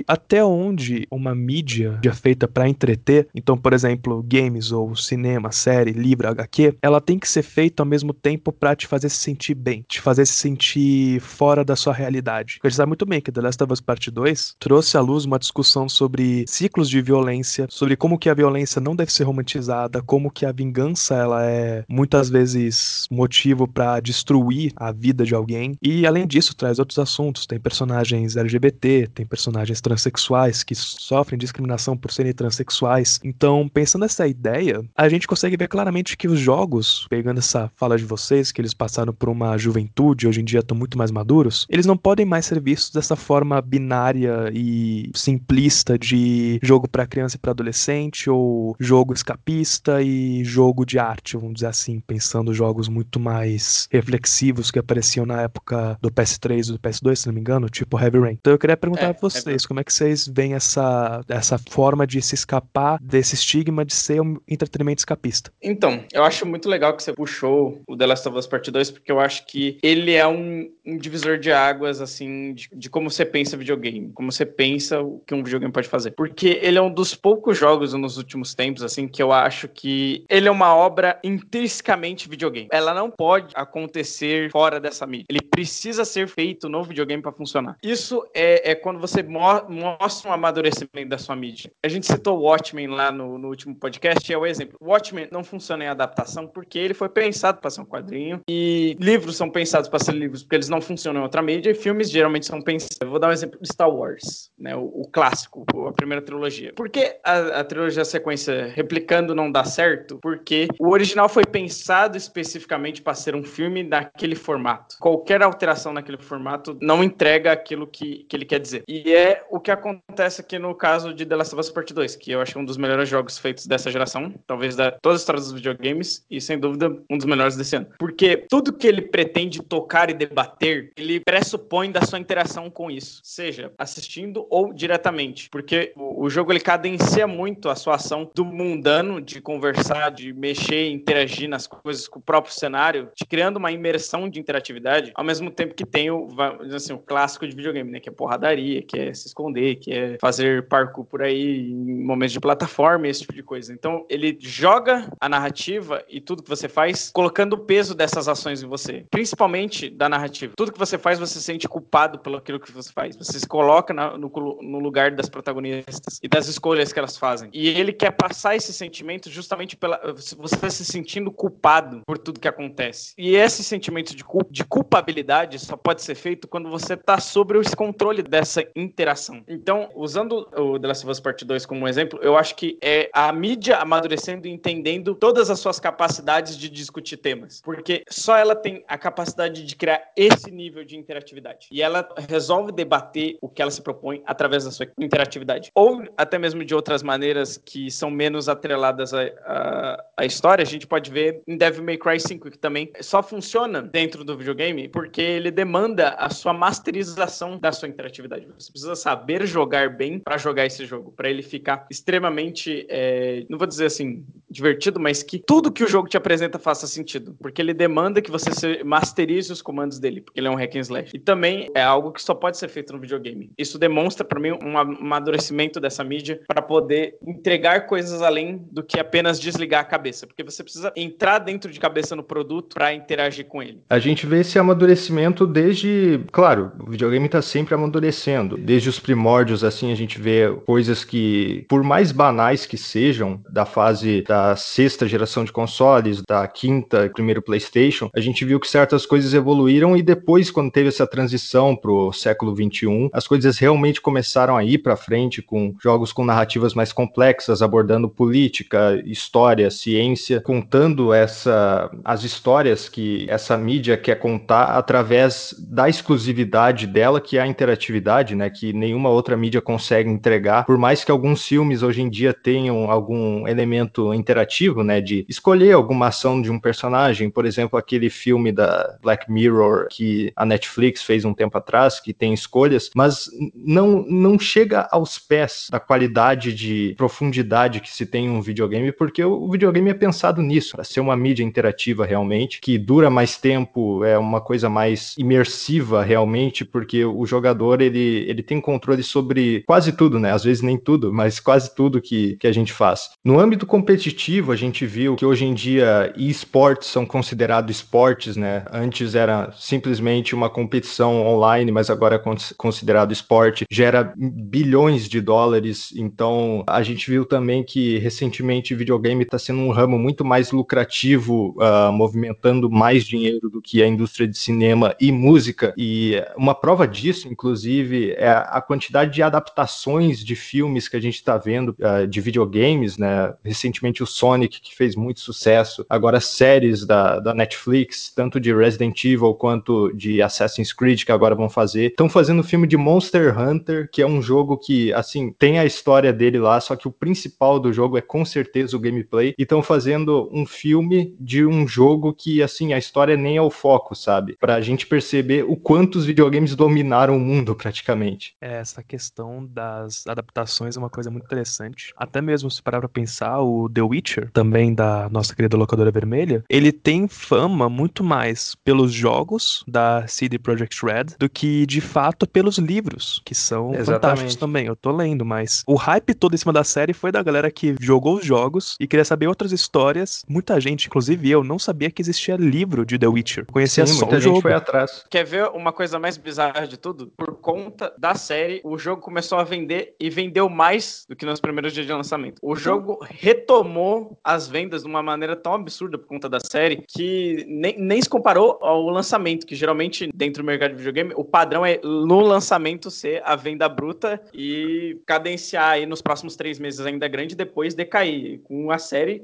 até onde uma mídia é feita para entreter, então, por exemplo, games ou cinema, série, livro, HQ, ela tem que ser feita ao mesmo tempo para te fazer se sentir bem, te fazer se sentir fora da sua realidade. Porque a gente sabe muito bem que The Last of Us Part 2 trouxe à luz uma discussão sobre ciclos de violência, sobre como que a violência não deve ser romantizada, como que a vingança ela é muitas vezes motivo para destruir a vida de alguém. E além disso, traz outros assuntos. Tem personagens LGBT, tem personagens transexuais que sofrem discriminação por serem transexuais. Então, pensando nessa ideia, a gente consegue ver claramente que os jogos, pegando essa fala de vocês, que eles passaram por uma juventude, hoje em dia estão muito mais maduros, eles não podem mais ser vistos dessa forma binária e simplista de jogo para criança e para adolescente ou jogo escapista e jogo de arte, vamos dizer assim, pensando jogos muito mais reflexivos que apareciam na época do PS3 e do PS2, se não me engano, tipo Heavy Rain. Então eu queria perguntar é, vocês, é como é que vocês veem essa, essa forma de se escapar desse estigma de ser um entretenimento escapista? Então, eu acho muito legal que você puxou o The Last of Us Part 2, porque eu acho que ele é um, um divisor de águas, assim, de, de, como você pensa videogame, como você pensa o que um videogame pode fazer. Porque ele é um dos poucos jogos nos últimos tempos, assim, que eu acho que ele é uma obra intrinsecamente videogame. Ela não pode acontecer fora dessa mídia. Ele precisa ser feito no videogame para funcionar. Isso é, é quando você mo mostra um amadurecimento da sua mídia. A gente citou Watchmen lá no, no último podcast, é o exemplo. Watchmen não funciona em adaptação porque ele foi pensado para ser um quadrinho e livros são pensados para ser livros porque eles não funcionam em outra mídia e filmes geralmente são pensados. Eu vou dar um exemplo de Star Wars, né, o, o clássico, a primeira trilogia. Por que a, a trilogia sequência replicando não dá certo? Porque o original foi pensado especificamente para ser um filme daquele formato. Qualquer alteração naquele formato não entrega aquilo que, que ele quer dizer. E é o que acontece aqui no caso de The Last of Us Part 2, que eu acho um dos melhores jogos feitos dessa geração, talvez da toda a história dos videogames, e sem dúvida um dos melhores desse ano. Porque tudo que ele pretende tocar e debater, ele pressupõe da sua interação com isso, seja assistindo ou diretamente. Porque o, o jogo ele cadencia muito a sua ação do mundano, de conversar, de mexer, interagir nas coisas com o próprio cenário, te criando uma imersão de interatividade, ao mesmo tempo que tem o, assim, o clássico de videogame, né? Que é porradaria, que é se esconder, que é fazer parkour por aí em momentos de plataforma, esse tipo de coisa. Então, ele joga a narrativa e tudo que você faz, colocando o peso dessas ações em você, principalmente da narrativa. Tudo que você faz, você se sente culpado pelo aquilo que você faz. Você se coloca na, no, no lugar das protagonistas e das escolhas que elas fazem. E ele quer passar esse sentimento justamente pela você se sentindo culpado por tudo que acontece. E esse sentimento de, culpa, de culpabilidade só pode ser feito quando você está sobre o controle dessa interação. Então, usando o The Last of Us Part 2 como um exemplo, eu acho que é a mídia amadurecendo e entendendo todas as suas capacidades de discutir temas. Porque só ela tem a capacidade de criar esse nível de interatividade. E ela resolve debater o que ela se propõe através da sua interatividade. Ou até mesmo de outras maneiras que são menos atreladas à história. A gente pode ver em Devil May Cry 5, que também só funciona dentro do videogame porque ele demanda a sua masterização da sua interatividade. Você precisa saber jogar bem para jogar esse jogo, para ele ficar extremamente, é, não vou dizer assim, divertido, mas que tudo que o jogo te apresenta faça sentido, porque ele demanda que você masterize os comandos dele, porque ele é um hack and slash. E também é algo que só pode ser feito no videogame. Isso demonstra para mim um amadurecimento dessa mídia para poder entregar coisas além do que apenas desligar a cabeça, porque você precisa entrar dentro de cabeça no produto para interagir com ele. A gente vê esse amadurecimento desde, claro, o videogame está sempre amadurecendo. Desde os primórdios assim a gente vê coisas que por mais banais que sejam da fase da sexta geração de consoles, da quinta, primeiro PlayStation, a gente viu que certas coisas evoluíram e depois, quando teve essa transição pro século 21, as coisas realmente começaram a ir para frente com jogos com narrativas mais complexas, abordando política, história, ciência, contando essa as histórias que essa mídia quer contar através da exclusividade dela, que é a interatividade, né, que nenhuma outra mídia consegue entregar, por mais que alguns filmes hoje em dia tenham algum elemento interativo, né, de escolher alguma ação de um personagem, por exemplo, aquele filme da Black Mirror que a Netflix fez um tempo atrás, que tem escolhas, mas não, não chega aos pés da qualidade de profundidade que se tem em um videogame, porque o videogame é pensado nisso, para ser uma mídia interativa realmente, que dura mais tempo, é uma coisa mais imersiva realmente, porque o jogador ele, ele tem controle sobre quase tudo, né? Às vezes nem tudo, mas quase tudo que, que a gente faz. No âmbito competitivo, a gente viu que hoje em dia esportes são considerados esportes, né? Antes era simplesmente uma competição online, mas agora é considerado esporte, gera bilhões de dólares. Então, a gente viu também que recentemente videogame está sendo um ramo muito mais lucrativo, uh, movimentando mais dinheiro do que a indústria de cinema e música. E uma prova disso, inclusive, é a quantidade de adaptações de filmes que a gente está vendo uh, de videogames, né? Recentemente o Sonic, que fez muito sucesso. Agora, séries da, da Netflix, tanto de Resident Evil quanto de Assassin's Creed, que agora vão fazer. Estão fazendo um filme de Monster Hunter, que é um jogo que, assim, tem a história dele lá, só que o principal do jogo é com certeza o gameplay. E estão fazendo um filme de um jogo que, assim, a história nem é o foco, sabe? Pra gente perceber o quanto os videogames dominaram o mundo, praticamente. É, essa questão das adaptações é uma coisa muito interessante. Até mesmo se parar pra pensar, o The Witcher, também da nossa querida locadora vermelha, ele tem fama muito mais pelos jogos da CD Projekt Red do que de fato pelos livros, que são Exatamente. fantásticos também. Eu tô lendo, mas o hype todo em cima da série foi da galera que jogou os jogos e queria saber outras histórias. Muita gente, inclusive eu, não sabia que existia livro de The Witcher. Conhecia Sim, só muita o gente jogo. foi atrás. Quer ver uma coisa mais bizarra de tudo? Por conta da série, o jogo começou a vender e vendeu mais do que nos primeiros dias de lançamento. O jogo retomou as vendas de uma maneira tão absurda por conta da série que nem, nem se comparou ao lançamento, que geralmente dentro do mercado de videogame o padrão é no lançamento ser a venda bruta e cadenciar aí nos próximos três meses ainda grande depois decair. Com a série,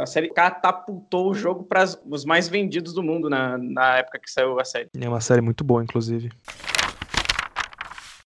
a série catapultou o jogo para os mais vendidos do mundo na, na época que saiu a série. É uma série muito boa, inclusive.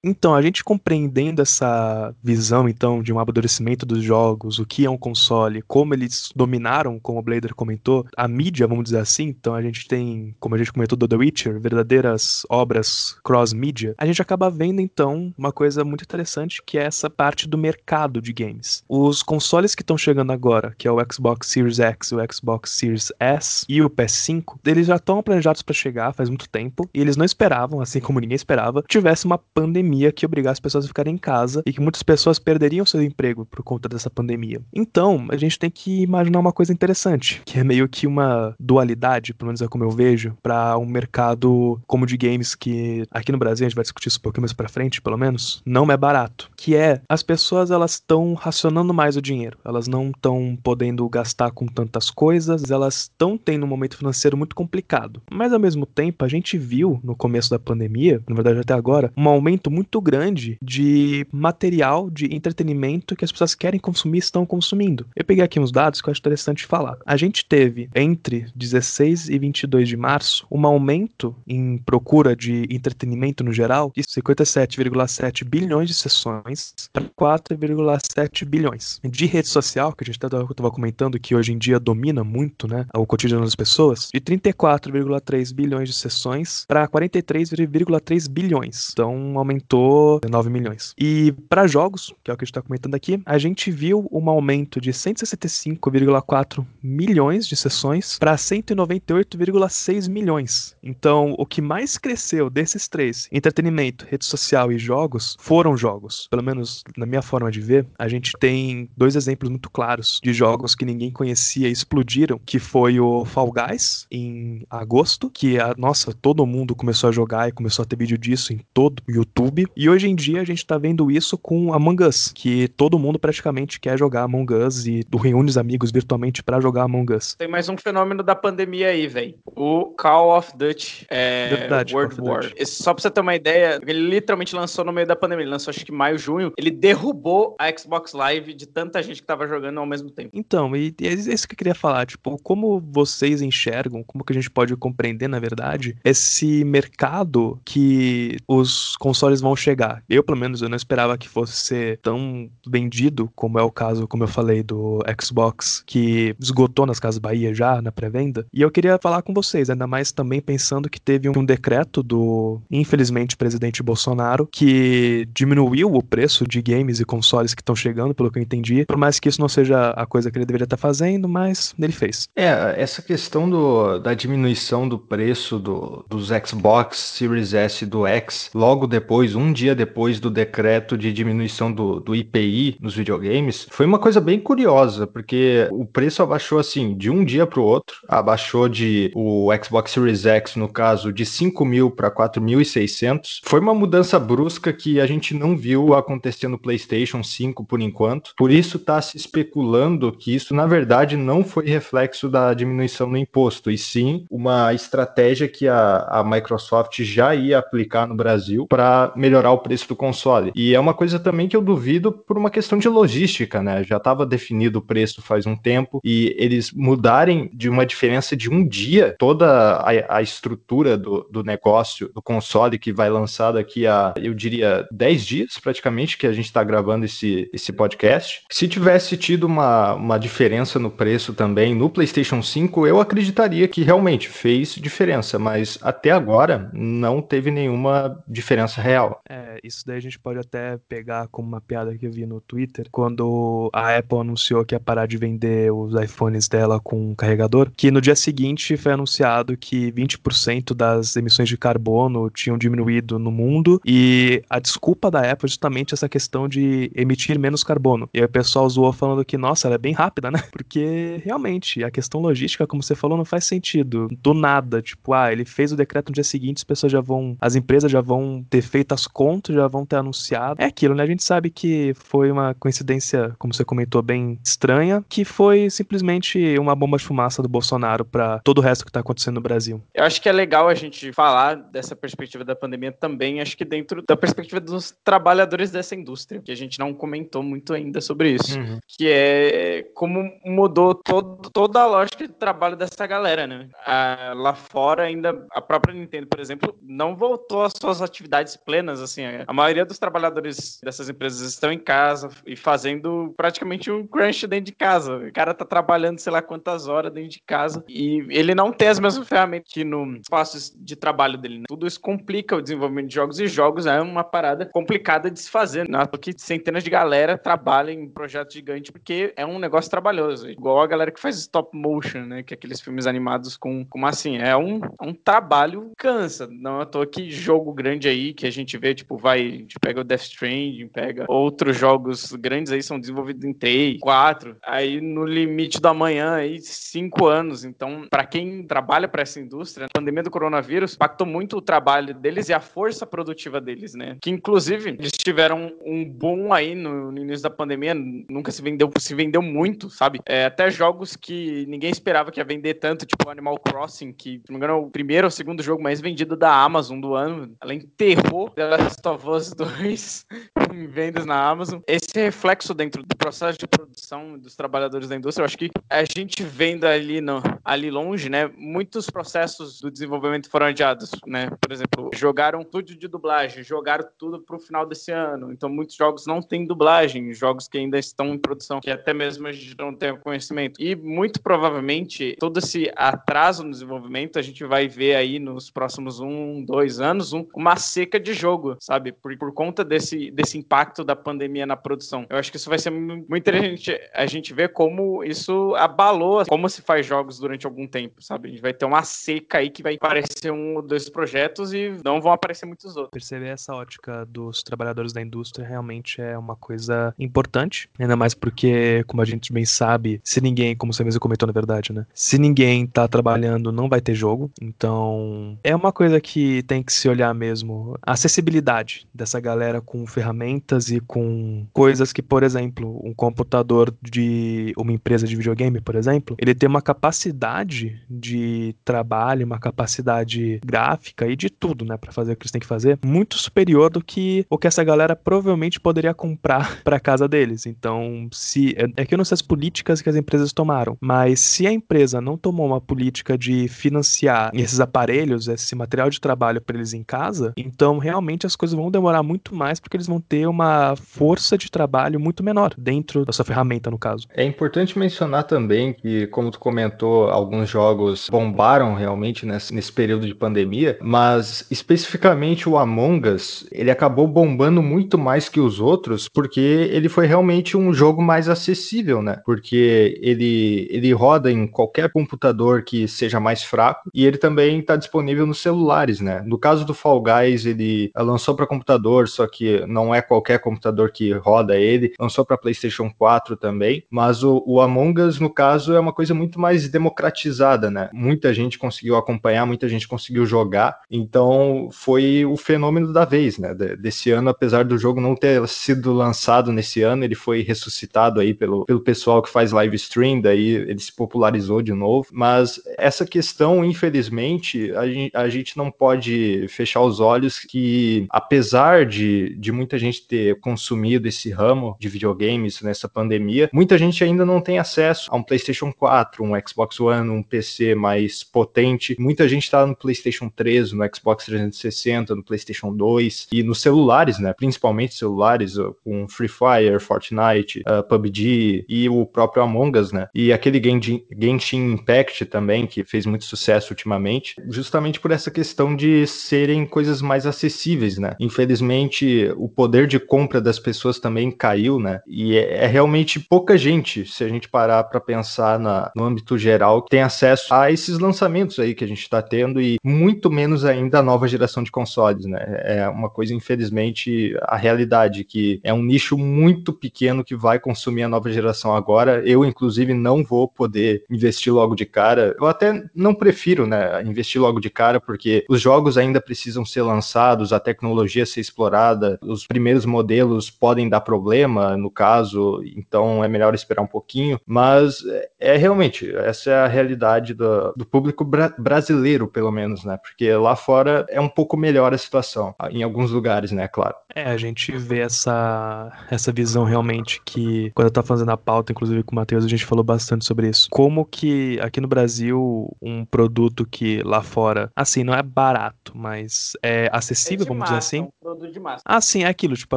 Então, a gente compreendendo essa visão, então, de um amadurecimento dos jogos, o que é um console, como eles dominaram, como o Blader comentou, a mídia, vamos dizer assim, então a gente tem, como a gente comentou do The Witcher, verdadeiras obras cross-mídia, a gente acaba vendo, então, uma coisa muito interessante, que é essa parte do mercado de games. Os consoles que estão chegando agora, que é o Xbox Series X, o Xbox Series S e o PS5, eles já estão planejados para chegar faz muito tempo, e eles não esperavam, assim como ninguém esperava, tivesse uma pandemia pandemia que obrigasse as pessoas a ficarem em casa e que muitas pessoas perderiam seu emprego por conta dessa pandemia. Então, a gente tem que imaginar uma coisa interessante, que é meio que uma dualidade, pelo menos é como eu vejo, para um mercado como de games que aqui no Brasil a gente vai discutir isso um pouquinho mais para frente, pelo menos, não é barato, que é as pessoas elas estão racionando mais o dinheiro, elas não estão podendo gastar com tantas coisas, elas estão tendo um momento financeiro muito complicado. Mas ao mesmo tempo, a gente viu no começo da pandemia, na verdade até agora, um aumento muito grande de material de entretenimento que as pessoas querem consumir e estão consumindo. Eu peguei aqui uns dados que eu acho interessante falar. A gente teve entre 16 e 22 de março um aumento em procura de entretenimento no geral de 57,7 bilhões de sessões para 4,7 bilhões. De rede social, que a gente estava comentando que hoje em dia domina muito né, o cotidiano das pessoas, de 34,3 bilhões de sessões para 43,3 bilhões. Então aumentou 9 milhões. E para jogos, que é o que a gente está comentando aqui, a gente viu um aumento de 165,4 milhões de sessões para 198,6 milhões. Então, o que mais cresceu desses três, entretenimento, rede social e jogos, foram jogos. Pelo menos na minha forma de ver, a gente tem dois exemplos muito claros de jogos que ninguém conhecia e explodiram, que foi o Fall Guys em agosto, que a nossa, todo mundo começou a jogar e começou a ter vídeo disso em todo o YouTube. E hoje em dia a gente tá vendo isso com Among Us, que todo mundo praticamente quer jogar Among Us e reúne os amigos virtualmente para jogar Among Us. Tem mais um fenômeno da pandemia aí, velho. O Call of Duty é, Verdade, World War. Esse, só pra você ter uma ideia, ele literalmente lançou no meio da pandemia. Ele lançou acho que maio, junho. Ele derrubou a Xbox Live de tanta gente que tava jogando ao mesmo tempo. Então, e, e é isso que eu queria falar. Tipo, como vocês enxergam, como que a gente pode compreender, na verdade, esse mercado que os consoles vão chegar. Eu, pelo menos, eu não esperava que fosse ser tão vendido, como é o caso, como eu falei, do Xbox, que esgotou nas Casas Bahia já, na pré-venda. E eu queria falar com vocês, ainda mais também pensando que teve um decreto do, infelizmente, presidente Bolsonaro, que diminuiu o preço de games e consoles que estão chegando, pelo que eu entendi. Por mais que isso não seja a coisa que ele deveria estar fazendo, mas ele fez. É, essa questão do, da diminuição do preço do, dos Xbox Series S e do X, logo depois, um dia depois do decreto de diminuição do, do IPI nos videogames, foi uma coisa bem curiosa, porque o preço abaixou assim, de um dia para o outro, abaixou de o Xbox Series X, no caso, de 5 mil para 4.600. Foi uma mudança brusca que a gente não viu acontecer no PlayStation 5 por enquanto, por isso está se especulando que isso, na verdade, não foi reflexo da diminuição no imposto, e sim uma estratégia que a, a Microsoft já ia aplicar no Brasil para melhorar o preço do console. E é uma coisa também que eu duvido por uma questão de logística, né? Já estava definido o preço faz um tempo e eles mudarem de uma diferença de um dia toda a, a estrutura do, do negócio do console que vai lançar daqui a, eu diria, 10 dias praticamente que a gente está gravando esse, esse podcast. Se tivesse tido uma, uma diferença no preço também no PlayStation 5, eu acreditaria que realmente fez diferença, mas até agora não teve nenhuma diferença real. É, isso daí a gente pode até pegar como uma piada que eu vi no Twitter, quando a Apple anunciou que ia parar de vender os iPhones dela com carregador, que no dia seguinte foi anunciado que 20% das emissões de carbono tinham diminuído no mundo e a desculpa da Apple é justamente essa questão de emitir menos carbono. E aí o pessoal zoou falando que, nossa, ela é bem rápida, né? Porque realmente a questão logística, como você falou, não faz sentido. Do nada, tipo, ah, ele fez o decreto no dia seguinte, as pessoas já vão, as empresas já vão ter feito as contas, já vão ter anunciado. É aquilo, né? A gente sabe que foi uma coincidência, como você comentou, bem estranha, que foi simplesmente uma bomba de fumaça do Bolsonaro para todo o resto que tá acontecendo no Brasil. Eu acho que é legal a gente falar dessa perspectiva da pandemia também, acho que dentro da perspectiva dos trabalhadores dessa indústria, que a gente não comentou muito ainda sobre isso, uhum. que é como mudou todo, toda a lógica de trabalho dessa galera, né? Ah, lá fora ainda a própria Nintendo, por exemplo, não voltou às suas atividades plenas, assim, a maioria dos trabalhadores dessas empresas estão em casa e fazendo praticamente um crunch dentro de casa. O cara tá trabalhando sei lá quantas horas dentro de casa e ele não tem as mesmas ferramentas que no espaço de trabalho dele. Né? Tudo isso complica o desenvolvimento de jogos e jogos é uma parada complicada de se fazer. Né? Porque centenas de galera trabalham em projetos gigantes porque é um negócio trabalhoso. Igual a galera que faz stop motion, né? Que é aqueles filmes animados com, como assim, é um, é um trabalho cansa. Não é à toa que jogo grande aí que a gente vê, tipo, vai, a gente pega o Death Stranding, pega outros jogos grandes aí, são desenvolvidos em 3, 4, aí no limite do amanhã aí, 5 anos. Então, para quem trabalha para essa indústria, a pandemia do coronavírus impactou muito o trabalho deles e a força produtiva deles, né? Que inclusive eles tiveram um boom aí no, no início da pandemia, nunca se vendeu, se vendeu muito, sabe? É, até jogos que ninguém esperava que ia vender tanto, tipo Animal Crossing, que, se não me engano, é o primeiro ou segundo jogo mais vendido da Amazon do ano. Ela enterrou Last of Us 2 em vendas na Amazon. Esse reflexo dentro do processo de produção dos trabalhadores da indústria, eu acho que a gente vendo ali, no, ali longe, né, muitos processos do desenvolvimento foram adiados, né? Por exemplo, jogaram tudo de dublagem, jogaram tudo pro final desse ano. Então, muitos jogos não têm dublagem, jogos que ainda estão em produção, que até mesmo a gente não tem conhecimento. E muito provavelmente todo esse atraso no desenvolvimento a gente vai ver aí nos próximos um, dois anos um, uma seca de jogo, sabe? Por, por conta desse, desse impacto da pandemia na produção. Eu acho que isso vai ser muito interessante a gente ver como isso abalou como se faz jogos durante algum tempo, sabe? A gente vai ter uma seca aí que vai aparecer um desses projetos e não vão aparecer muitos outros. Perceber essa ótica dos trabalhadores da indústria realmente é uma coisa importante, ainda mais porque, como a gente bem sabe, se ninguém, como você mesmo comentou na verdade, né? Se ninguém tá trabalhando, não vai ter jogo. Então, é uma coisa que tem que se olhar mesmo. A acessibilidade dessa galera com ferramentas e com coisas que, por exemplo, um computador de uma empresa de videogame, por exemplo, ele tem uma capacidade de trabalho, uma capacidade gráfica e de tudo, né, para fazer o que eles têm que fazer, muito superior do que o que essa galera provavelmente poderia comprar para casa deles. Então, se é, é que eu não sei as políticas que as empresas tomaram, mas se a empresa não tomou uma política de financiar esses aparelhos, esse material de trabalho para eles em casa, então realmente as coisas vão demorar muito mais porque eles vão ter uma força de trabalho muito menor dentro da sua ferramenta, no caso. É importante mencionar também que, como tu comentou, alguns jogos bombaram realmente nesse, nesse período de pandemia, mas especificamente o Among Us, ele acabou bombando muito mais que os outros porque ele foi realmente um jogo mais acessível, né? Porque ele, ele roda em qualquer computador que seja mais fraco e ele também está disponível nos celulares, né? No caso do Fall Guys, ele lançou para computador, só que não é qualquer computador que roda ele, lançou para PlayStation 4 também, mas o, o Among Us, no caso, é uma coisa muito mais democratizada, né? Muita gente conseguiu acompanhar, muita gente conseguiu jogar, então foi o fenômeno da vez, né? Desse ano, apesar do jogo não ter sido lançado nesse ano, ele foi ressuscitado aí pelo, pelo pessoal que faz live stream, daí ele se popularizou de novo, mas essa questão, infelizmente, a gente, a gente não pode fechar os olhos que, apesar de, de muita gente ter consumido esse ramo de videogames nessa pandemia, muita gente ainda não tem acesso a um PlayStation 4, um Xbox One, um PC mais potente. Muita gente está no PlayStation 3, no Xbox 360, no PlayStation 2 e nos celulares, né? Principalmente celulares, com Free Fire, Fortnite, uh, PUBG e o próprio Among Us, né? E aquele Genshin Impact também, que fez muito sucesso ultimamente, justamente por essa questão de serem coisas mais acessíveis, né? Infelizmente, o poder de compra das pessoas também caiu, né? E é, é realmente pouca gente, se a gente parar para pensar na, no âmbito geral, que tem acesso a esses lançamentos aí que a gente está tendo e muito menos ainda a nova geração de consoles, né? É uma coisa, infelizmente, a realidade, que é um nicho muito pequeno que vai consumir a nova geração agora. Eu, inclusive, não vou poder investir logo de cara. Eu até não prefiro, né, investir logo de cara, porque os jogos ainda precisam ser lançados, a tecnologia ser explorada, os primeiros modelos podem dar problema, no caso, então é melhor esperar um pouquinho. Mas é realmente, essa é a realidade do, do público bra brasileiro, pelo menos, né? Porque lá fora é um pouco melhor a situação, em alguns lugares, né? Claro. É, a gente vê essa, essa visão realmente que, quando eu tava fazendo a pauta, inclusive com o Matheus, a gente falou bastante sobre isso. Como que aqui no Brasil, um produto que lá fora, assim, não é barato, mas é acessível, é vamos massa, dizer assim. É um produto de massa. Ah, sim, é aquilo. Tipo,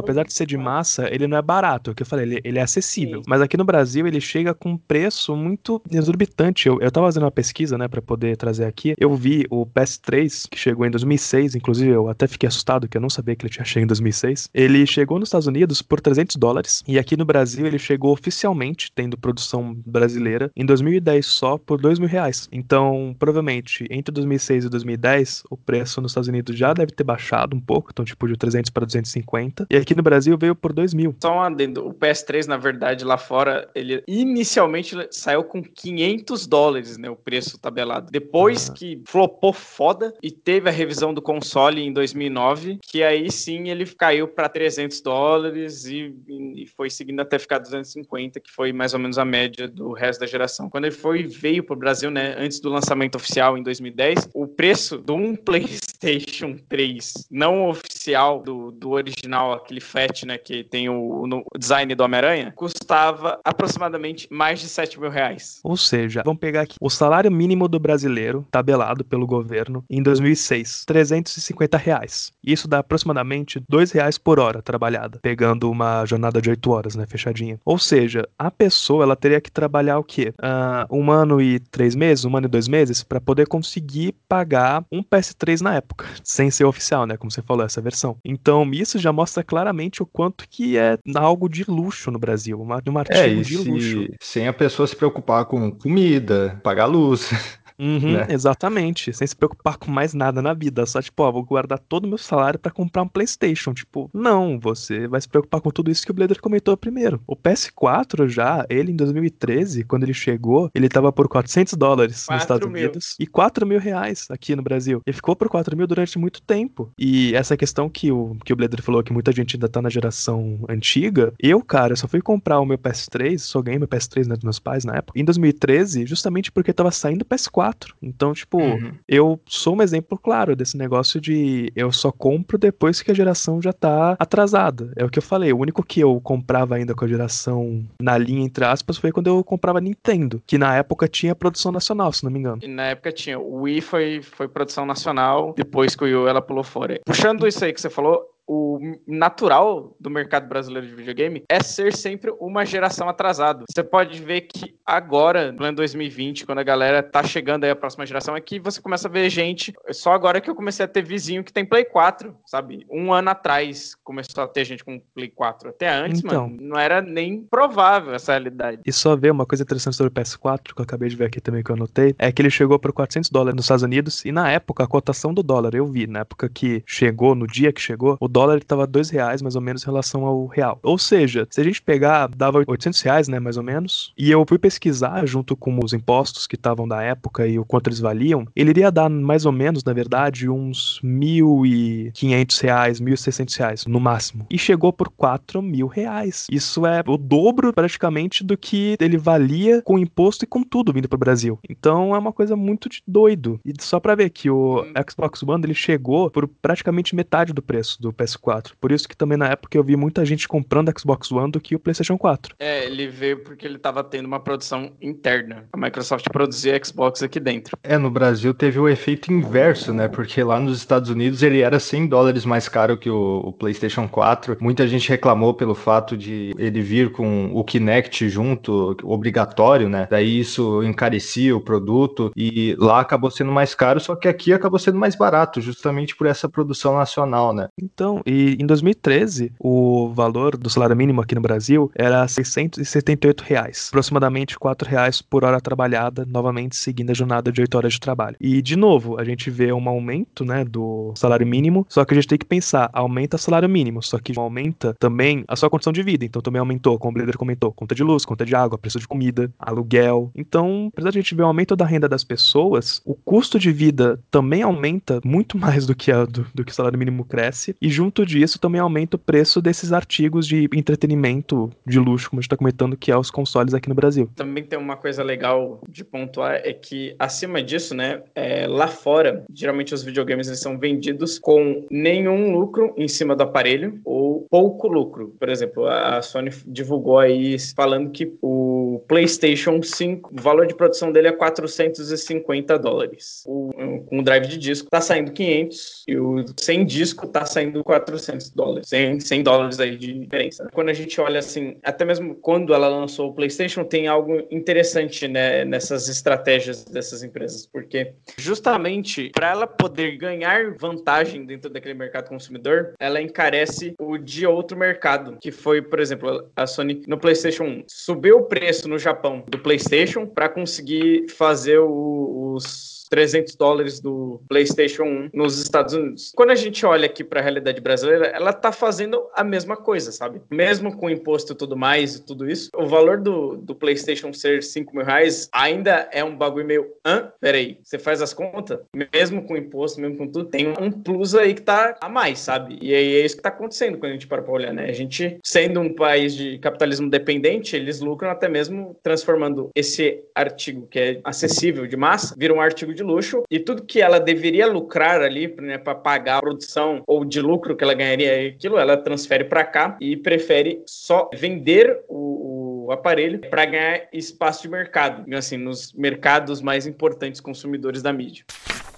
apesar de ser de massa, ele não é barato. É o que eu falei, ele, ele é acessível. Sim. Mas aqui no Brasil, ele chega com um preço muito exorbitante. Eu, eu tava fazendo uma pesquisa, né, pra poder trazer aqui. Eu vi o PS3, que chegou em 2006, inclusive eu até fiquei assustado, que eu não sabia que ele tinha chegado em 2006. Ele chegou nos Estados Unidos por 300 dólares. E aqui no Brasil, ele chegou oficialmente, tendo produção brasileira, em 2010 só por 2 mil reais. Então, provavelmente, entre 2006 e 2010, o preço nos Estados Unidos já deve ter baixado um pouco pouco, então tipo de 300 para 250. E aqui no Brasil veio por 2 mil. Só um adendo, o PS3, na verdade, lá fora, ele inicialmente saiu com 500 dólares, né, o preço tabelado. Depois ah. que flopou foda e teve a revisão do console em 2009, que aí sim ele caiu para 300 dólares e, e foi seguindo até ficar 250, que foi mais ou menos a média do resto da geração. Quando ele foi veio para o Brasil, né, antes do lançamento oficial em 2010, o preço de um PlayStation 3 não of oficial do, do original, aquele fat, né, que tem o, design do Homem-Aranha, custava aproximadamente mais de 7 mil reais. Ou seja, vamos pegar aqui o salário mínimo do brasileiro, tabelado pelo governo, em 2006, 350 reais. Isso dá aproximadamente 2 reais por hora trabalhada, pegando uma jornada de 8 horas, né, fechadinha. Ou seja, a pessoa, ela teria que trabalhar o quê? Uh, um ano e três meses, um ano e dois meses, para poder conseguir pagar um PS3 na época, sem ser oficial, né, como você falou, essa versão. Então, isso já mostra claramente o quanto que é algo de luxo no Brasil, um artigo é, de luxo. Sem a pessoa se preocupar com comida, pagar luz. Uhum, né? Exatamente. Sem se preocupar com mais nada na vida. Só, tipo, ó, vou guardar todo o meu salário para comprar um PlayStation. Tipo, não, você vai se preocupar com tudo isso que o Blader comentou primeiro. O PS4 já, ele em 2013, quando ele chegou, ele tava por 400 dólares nos Estados mil. Unidos e 4 mil reais aqui no Brasil. Ele ficou por 4 mil durante muito tempo. E essa questão que o, que o Blader falou, que muita gente ainda tá na geração antiga, eu, cara, eu só fui comprar o meu PS3, só ganhei meu PS3 né, dos meus pais na época, em 2013, justamente porque tava saindo o PS4 então, tipo, uhum. eu sou um exemplo claro desse negócio de eu só compro depois que a geração já tá atrasada. É o que eu falei, o único que eu comprava ainda com a geração na linha, entre aspas, foi quando eu comprava Nintendo, que na época tinha produção nacional, se não me engano. E na época tinha. O Wii foi, foi produção nacional, depois que o Wii ela pulou fora. Puxando isso aí que você falou, o natural do mercado brasileiro de videogame é ser sempre uma geração atrasada. Você pode ver que agora, no ano 2020, quando a galera tá chegando aí a próxima geração, é que você começa a ver gente. Só agora que eu comecei a ter vizinho que tem Play 4, sabe? Um ano atrás começou a ter gente com Play 4. Até antes, então, mano, não era nem provável essa realidade. E só ver uma coisa interessante sobre o PS4, que eu acabei de ver aqui também que eu anotei, é que ele chegou por 400 dólares nos Estados Unidos e na época a cotação do dólar, eu vi, na época que chegou, no dia que chegou, o dólar estava dois reais mais ou menos em relação ao real. Ou seja, se a gente pegar, dava 800 reais, né, mais ou menos, e eu fui pesquisar junto com os impostos que estavam da época e o quanto eles valiam, ele iria dar mais ou menos, na verdade, uns 1.500 reais, 1.600 reais, no máximo. E chegou por 4 mil reais. Isso é o dobro, praticamente, do que ele valia com imposto e com tudo vindo para o Brasil. Então é uma coisa muito de doido. E só para ver que o hum. Xbox One ele chegou por praticamente metade do preço do PS4. 4. Por isso que também na época eu vi muita gente comprando Xbox One do que o PlayStation 4. É, ele veio porque ele estava tendo uma produção interna. A Microsoft produzia Xbox aqui dentro. É, no Brasil teve o efeito inverso, né? Porque lá nos Estados Unidos ele era 100 dólares mais caro que o, o PlayStation 4. Muita gente reclamou pelo fato de ele vir com o Kinect junto, obrigatório, né? Daí isso encarecia o produto e lá acabou sendo mais caro, só que aqui acabou sendo mais barato, justamente por essa produção nacional, né? Então, e em 2013, o valor do salário mínimo aqui no Brasil era 678 reais, aproximadamente 4 reais por hora trabalhada, novamente seguindo a jornada de 8 horas de trabalho. E, de novo, a gente vê um aumento né, do salário mínimo, só que a gente tem que pensar, aumenta o salário mínimo, só que aumenta também a sua condição de vida, então também aumentou, como o Bleder comentou, conta de luz, conta de água, preço de comida, aluguel. Então, apesar de a gente ver o aumento da renda das pessoas, o custo de vida também aumenta muito mais do que, a, do, do que o salário mínimo cresce, e junto disso, isso também aumenta o preço desses artigos de entretenimento de luxo, como a gente está comentando, que é os consoles aqui no Brasil. Também tem uma coisa legal de pontuar, é que acima disso, né, é, lá fora, geralmente os videogames eles são vendidos com nenhum lucro em cima do aparelho ou pouco lucro. Por exemplo, a Sony divulgou aí falando que o PlayStation 5, o valor de produção dele é 450 dólares. O, com o drive de disco tá saindo 500 e o sem disco tá saindo 400 400 dólares, 100, 100 dólares aí de diferença. Quando a gente olha assim, até mesmo quando ela lançou o PlayStation, tem algo interessante né, nessas estratégias dessas empresas, porque justamente para ela poder ganhar vantagem dentro daquele mercado consumidor, ela encarece o de outro mercado, que foi, por exemplo, a Sony no PlayStation 1 subiu o preço no Japão do PlayStation para conseguir fazer o, os 300 dólares do PlayStation 1 nos Estados Unidos. Quando a gente olha aqui para a realidade brasileira, ela tá fazendo a mesma coisa, sabe? Mesmo com imposto e tudo mais e tudo isso, o valor do, do PlayStation ser 5 mil reais ainda é um bagulho meio. Hã? Peraí, você faz as contas? Mesmo com imposto, mesmo com tudo, tem um plus aí que tá a mais, sabe? E aí é isso que tá acontecendo quando a gente para pra olhar, né? A gente, sendo um país de capitalismo dependente, eles lucram até mesmo transformando esse artigo que é acessível de massa, vira um artigo de luxo e tudo que ela deveria lucrar ali, né, para pagar a produção ou de lucro que ela ganharia aquilo, ela transfere para cá e prefere só vender o, o aparelho para ganhar espaço de mercado, assim, nos mercados mais importantes consumidores da mídia.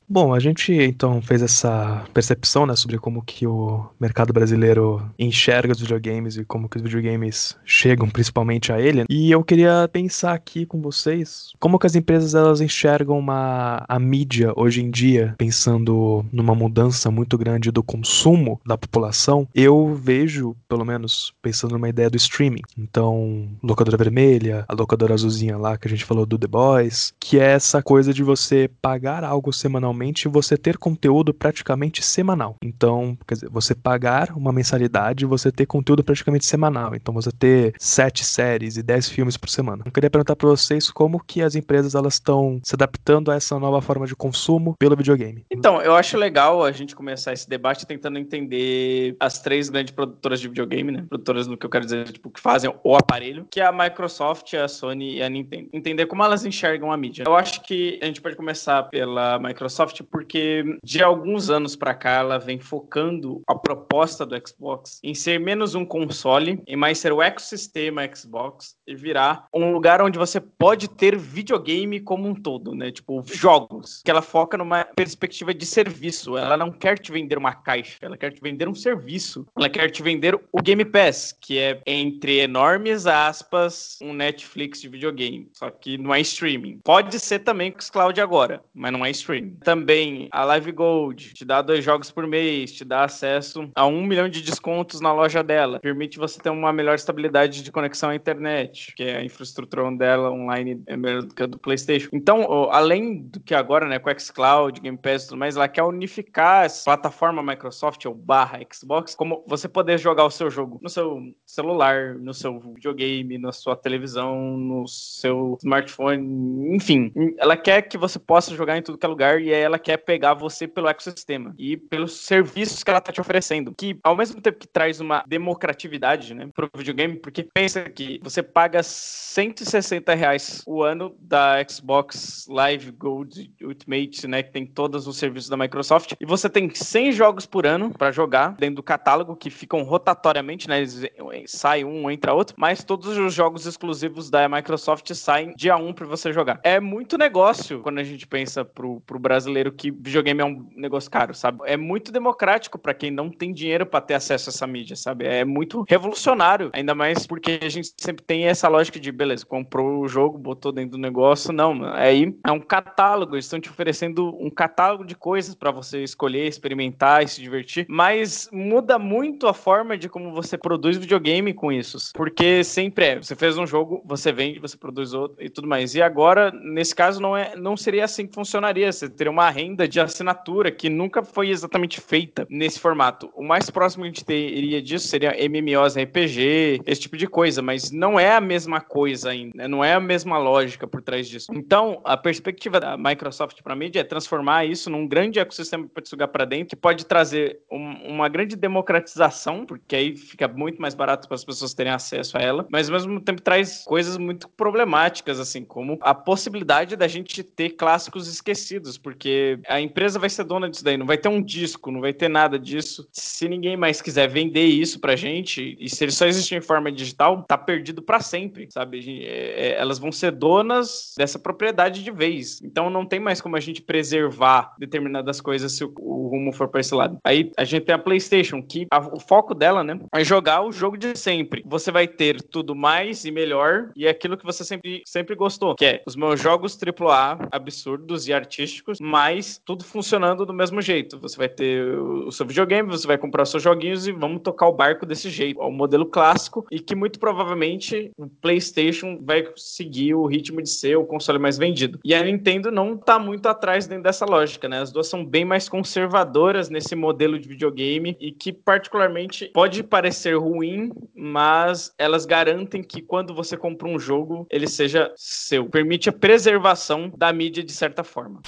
Bom, a gente então fez essa percepção, né, sobre como que o mercado brasileiro enxerga os videogames e como que os videogames chegam principalmente a ele. E eu queria pensar aqui com vocês como que as empresas elas enxergam uma a mídia hoje em dia, pensando numa mudança muito grande do consumo da população. Eu vejo, pelo menos, pensando numa ideia do streaming. Então, locadora vermelha, a locadora azulzinha lá que a gente falou do The Boys, que é essa coisa de você pagar algo semanalmente semanalmente você ter conteúdo praticamente semanal. Então, quer dizer, você pagar uma mensalidade e você ter conteúdo praticamente semanal. Então, você ter sete séries e dez filmes por semana. Eu queria perguntar para vocês como que as empresas elas estão se adaptando a essa nova forma de consumo pelo videogame. Então, eu acho legal a gente começar esse debate tentando entender as três grandes produtoras de videogame, né? Produtoras no que eu quero dizer, tipo, que fazem o aparelho, que é a Microsoft, a Sony e a Nintendo. Entender como elas enxergam a mídia. Eu acho que a gente pode começar pela Microsoft Microsoft porque de alguns anos para cá ela vem focando a proposta do Xbox em ser menos um console e mais ser o ecossistema Xbox e virar um lugar onde você pode ter videogame como um todo, né? Tipo, jogos. Que ela foca numa perspectiva de serviço. Ela não quer te vender uma caixa, ela quer te vender um serviço. Ela quer te vender o Game Pass, que é entre enormes aspas um Netflix de videogame, só que não é streaming. Pode ser também com os cloud agora, mas não é streaming. Também também a Live Gold, te dá dois jogos por mês, te dá acesso a um milhão de descontos na loja dela, permite você ter uma melhor estabilidade de conexão à internet, que a infraestrutura dela online é melhor do que a do PlayStation. Então, além do que agora, né, com xCloud, Game Pass e tudo mais, ela quer unificar essa plataforma Microsoft ou barra Xbox, como você poder jogar o seu jogo no seu celular, no seu videogame, na sua televisão, no seu smartphone, enfim. Ela quer que você possa jogar em tudo que é lugar e é ela quer pegar você pelo ecossistema e pelos serviços que ela tá te oferecendo, que ao mesmo tempo que traz uma democratividade, né, pro videogame, porque pensa que você paga 160 reais o ano da Xbox Live Gold Ultimate, né, que tem todos os serviços da Microsoft, e você tem 100 jogos por ano para jogar dentro do catálogo que ficam rotatoriamente, né, eles, sai um, entra outro, mas todos os jogos exclusivos da Microsoft saem dia 1 para você jogar. É muito negócio quando a gente pensa pro, pro brasileiro brasileiro que videogame é um negócio caro, sabe? É muito democrático para quem não tem dinheiro para ter acesso a essa mídia, sabe? É muito revolucionário, ainda mais porque a gente sempre tem essa lógica de, beleza, comprou o jogo, botou dentro do negócio, não, aí é um catálogo, eles estão te oferecendo um catálogo de coisas para você escolher, experimentar e se divertir, mas muda muito a forma de como você produz videogame com isso, porque sempre é, você fez um jogo, você vende, você produz outro e tudo mais. E agora, nesse caso, não é, não seria assim que funcionaria. Você teria uma renda de assinatura que nunca foi exatamente feita nesse formato. O mais próximo que a gente teria disso seria MMOs RPG, esse tipo de coisa, mas não é a mesma coisa ainda, né? não é a mesma lógica por trás disso. Então, a perspectiva da Microsoft para mídia é transformar isso num grande ecossistema para sugar para dentro, que pode trazer um, uma grande democratização, porque aí fica muito mais barato para as pessoas terem acesso a ela, mas ao mesmo tempo traz coisas muito problemáticas, assim, como a possibilidade da gente ter clássicos esquecidos, porque porque a empresa vai ser dona disso daí, não vai ter um disco, não vai ter nada disso. Se ninguém mais quiser vender isso pra gente, e se ele só existir em forma digital, tá perdido para sempre, sabe? É, é, elas vão ser donas dessa propriedade de vez. Então não tem mais como a gente preservar determinadas coisas se o, o rumo for para esse lado. Aí a gente tem a PlayStation, que a, o foco dela, né, é jogar o jogo de sempre. Você vai ter tudo mais e melhor, e é aquilo que você sempre, sempre gostou, que é os meus jogos AAA absurdos e artísticos, mas tudo funcionando do mesmo jeito. Você vai ter o seu videogame, você vai comprar seus joguinhos e vamos tocar o barco desse jeito. É o modelo clássico e que muito provavelmente o PlayStation vai seguir o ritmo de ser o console mais vendido. E a Nintendo não tá muito atrás dentro dessa lógica, né? As duas são bem mais conservadoras nesse modelo de videogame e que particularmente pode parecer ruim, mas elas garantem que quando você compra um jogo, ele seja seu. Permite a preservação da mídia de certa forma.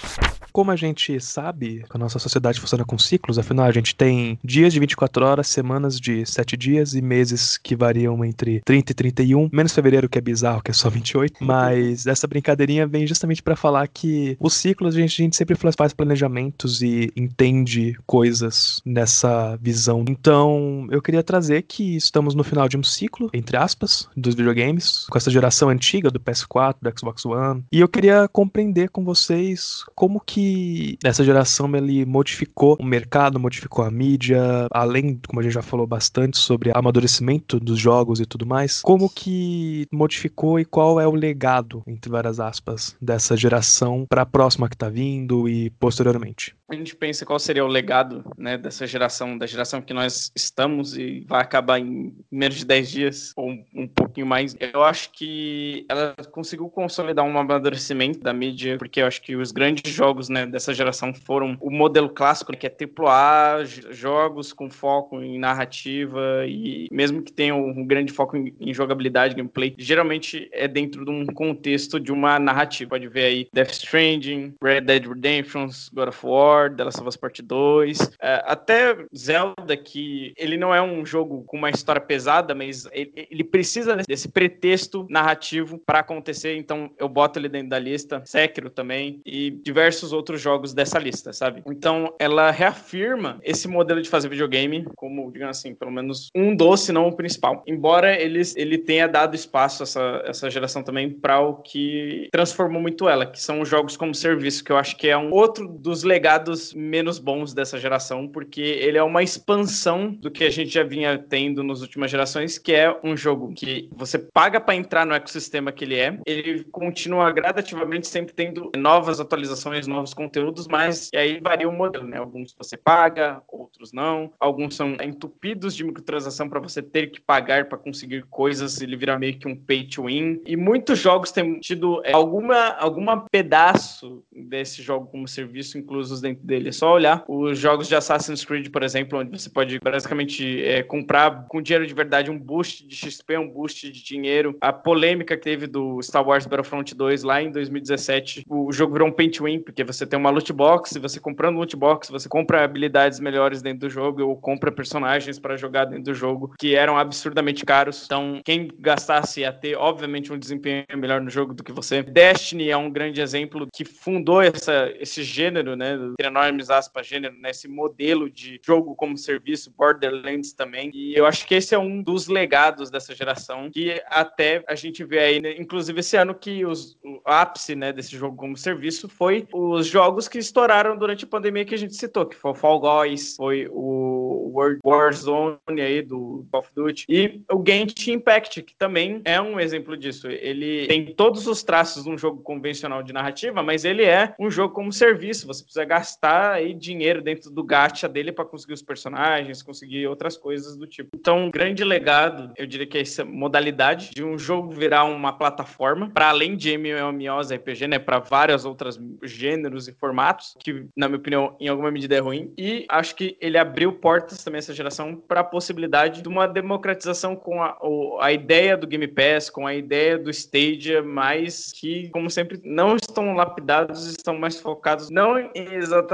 Como a gente sabe que a nossa sociedade funciona com ciclos, afinal a gente tem dias de 24 horas, semanas de 7 dias e meses que variam entre 30 e 31, menos fevereiro que é bizarro, que é só 28, mas essa brincadeirinha vem justamente para falar que os ciclos a gente, a gente sempre faz planejamentos e entende coisas nessa visão. Então, eu queria trazer que estamos no final de um ciclo, entre aspas, dos videogames, com essa geração antiga do PS4, do Xbox One, e eu queria compreender com vocês como que que essa geração ele modificou o mercado, modificou a mídia, além, como a gente já falou bastante sobre amadurecimento dos jogos e tudo mais, como que modificou e qual é o legado, entre várias aspas, dessa geração para a próxima que está vindo e posteriormente? A gente pensa qual seria o legado né, dessa geração, da geração que nós estamos e vai acabar em menos de 10 dias ou um pouquinho mais. Eu acho que ela conseguiu consolidar um amadurecimento da mídia, porque eu acho que os grandes jogos né, dessa geração foram o modelo clássico, que é AAA, jogos com foco em narrativa e mesmo que tenham um grande foco em jogabilidade, gameplay, geralmente é dentro de um contexto de uma narrativa. Pode ver aí Death Stranding, Red Dead Redemption, God of War, The Last of Us Part 2, é, até Zelda, que ele não é um jogo com uma história pesada, mas ele, ele precisa desse pretexto narrativo para acontecer, então eu boto ele dentro da lista. Sekiro também e diversos outros jogos dessa lista, sabe? Então ela reafirma esse modelo de fazer videogame como, digamos assim, pelo menos um doce, não o principal. Embora ele, ele tenha dado espaço essa, essa geração também para o que transformou muito ela, que são os jogos como serviço, que eu acho que é um outro dos legados menos bons dessa geração, porque ele é uma expansão do que a gente já vinha tendo nas últimas gerações, que é um jogo que você paga para entrar no ecossistema que ele é, ele continua gradativamente sempre tendo novas atualizações, novos conteúdos, mas e aí varia o modelo, né? Alguns você paga, outros não, alguns são entupidos de microtransação para você ter que pagar para conseguir coisas, ele vira meio que um pay to win. E muitos jogos têm tido é, alguma alguma pedaço desse jogo como serviço inclusos dentro dele. É só olhar os jogos de Assassin's Creed, por exemplo, onde você pode basicamente é, comprar com dinheiro de verdade um boost de XP, um boost de dinheiro. A polêmica que teve do Star Wars Battlefront 2 lá em 2017, o jogo virou um to win, porque você tem uma loot box, e você comprando loot box, você compra habilidades melhores dentro do jogo ou compra personagens para jogar dentro do jogo que eram absurdamente caros. Então, quem gastasse ia ter, obviamente, um desempenho melhor no jogo do que você. Destiny é um grande exemplo que fundou essa, esse gênero, né? Enormes aspas, gênero, né? Modelo de jogo como serviço, Borderlands também. E eu acho que esse é um dos legados dessa geração, que até a gente vê aí, né, inclusive esse ano, que os, o ápice né, desse jogo como serviço foi os jogos que estouraram durante a pandemia que a gente citou, que foi o Fall Guys, foi o World Warzone aí do Call of Duty e o Genshin Impact, que também é um exemplo disso. Ele tem todos os traços de um jogo convencional de narrativa, mas ele é um jogo como serviço. Você precisa gastar aí dinheiro dentro do gacha dele para conseguir os personagens, conseguir outras coisas do tipo. Então, um grande legado, eu diria que é essa modalidade de um jogo virar uma plataforma para além de MMOs, RPG, né, para várias outras gêneros e formatos, que na minha opinião, em alguma medida é ruim. E acho que ele abriu portas também essa geração para a possibilidade de uma democratização com a, a ideia do Game Pass, com a ideia do Stadia, mas que, como sempre, não estão lapidados, estão mais focados não em exatamente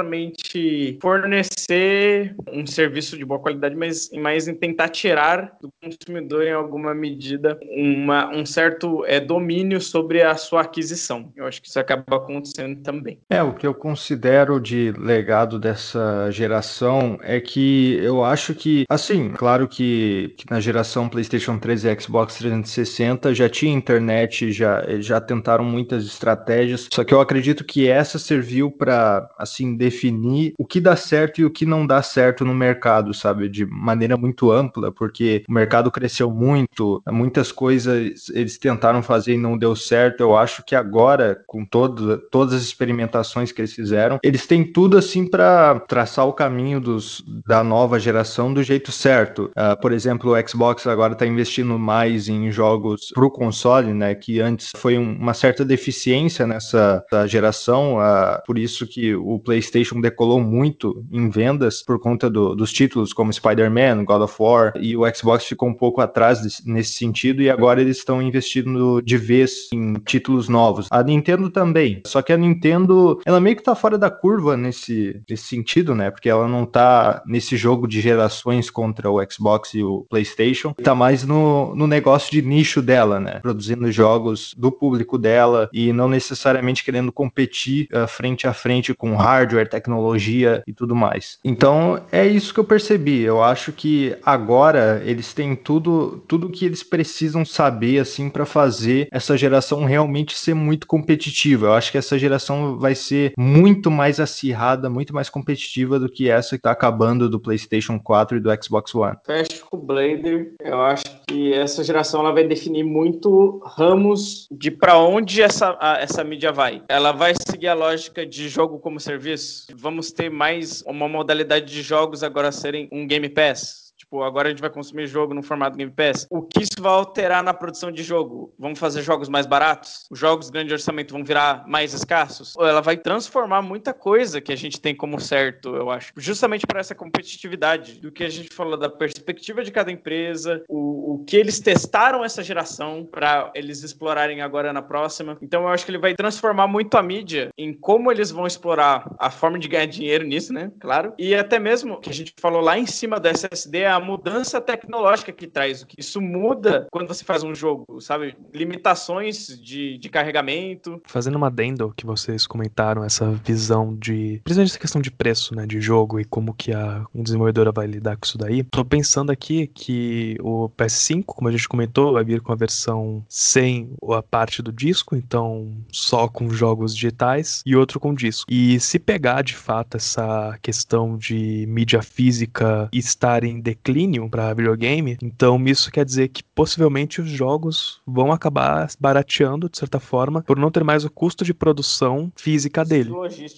fornecer um serviço de boa qualidade, mas mais em tentar tirar do consumidor, em alguma medida, uma, um certo é, domínio sobre a sua aquisição. Eu acho que isso acaba acontecendo também. É, o que eu considero de legado dessa geração é que eu acho que, assim, claro que, que na geração PlayStation 3 e Xbox 360 já tinha internet, já, já tentaram muitas estratégias, só que eu acredito que essa serviu para assim definir o que dá certo e o que não dá certo no mercado, sabe, de maneira muito ampla, porque o mercado cresceu muito, muitas coisas eles tentaram fazer e não deu certo. Eu acho que agora, com todo, todas as experimentações que eles fizeram, eles têm tudo assim para traçar o caminho dos, da nova geração do jeito certo. Uh, por exemplo, o Xbox agora está investindo mais em jogos para o console, né, que antes foi um, uma certa deficiência nessa geração, uh, por isso que o PlayStation decolou muito em vendas por conta do, dos títulos como Spider-Man, God of War, e o Xbox ficou um pouco atrás nesse sentido, e agora eles estão investindo de vez em títulos novos. A Nintendo também, só que a Nintendo, ela meio que tá fora da curva nesse, nesse sentido, né, porque ela não tá nesse jogo de gerações contra o Xbox e o PlayStation, tá mais no, no negócio de nicho dela, né, produzindo jogos do público dela e não necessariamente querendo competir uh, frente a frente com hardware, tecnologia e tudo mais. Então é isso que eu percebi. Eu acho que agora eles têm tudo, tudo que eles precisam saber assim para fazer essa geração realmente ser muito competitiva. Eu acho que essa geração vai ser muito mais acirrada, muito mais competitiva do que essa que tá acabando do PlayStation 4 e do Xbox One. Fecho com o Blader. Eu acho que essa geração ela vai definir muito ramos de para onde essa, a, essa mídia vai. Ela vai seguir a lógica de jogo como serviço. Vamos ter mais uma modalidade de jogos agora serem um Game Pass Tipo, agora a gente vai consumir jogo no formato Game Pass. O que isso vai alterar na produção de jogo? Vamos fazer jogos mais baratos? Os jogos grande orçamento vão virar mais escassos? Ou ela vai transformar muita coisa que a gente tem como certo, eu acho. Justamente para essa competitividade do que a gente falou da perspectiva de cada empresa, o, o que eles testaram essa geração para eles explorarem agora na próxima. Então eu acho que ele vai transformar muito a mídia em como eles vão explorar a forma de ganhar dinheiro nisso, né? Claro. E até mesmo que a gente falou lá em cima da SSD, a mudança tecnológica que traz. Isso muda quando você faz um jogo, sabe? Limitações de, de carregamento. Fazendo uma adendo que vocês comentaram, essa visão de. Principalmente essa questão de preço, né? De jogo e como que a desenvolvedora vai lidar com isso daí. Tô pensando aqui que o PS5, como a gente comentou, vai vir com a versão sem a parte do disco, então só com jogos digitais, e outro com disco. E se pegar de fato essa questão de mídia física estar em declínio, declínio para videogame, então isso quer dizer que possivelmente os jogos vão acabar barateando, de certa forma, por não ter mais o custo de produção física dele.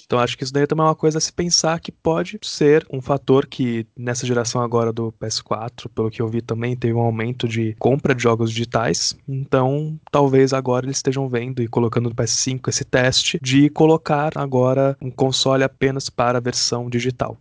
Então acho que isso daí também é uma coisa a se pensar que pode ser um fator que nessa geração agora do PS4, pelo que eu vi também, teve um aumento de compra de jogos digitais. Então talvez agora eles estejam vendo e colocando no PS5 esse teste de colocar agora um console apenas para a versão digital.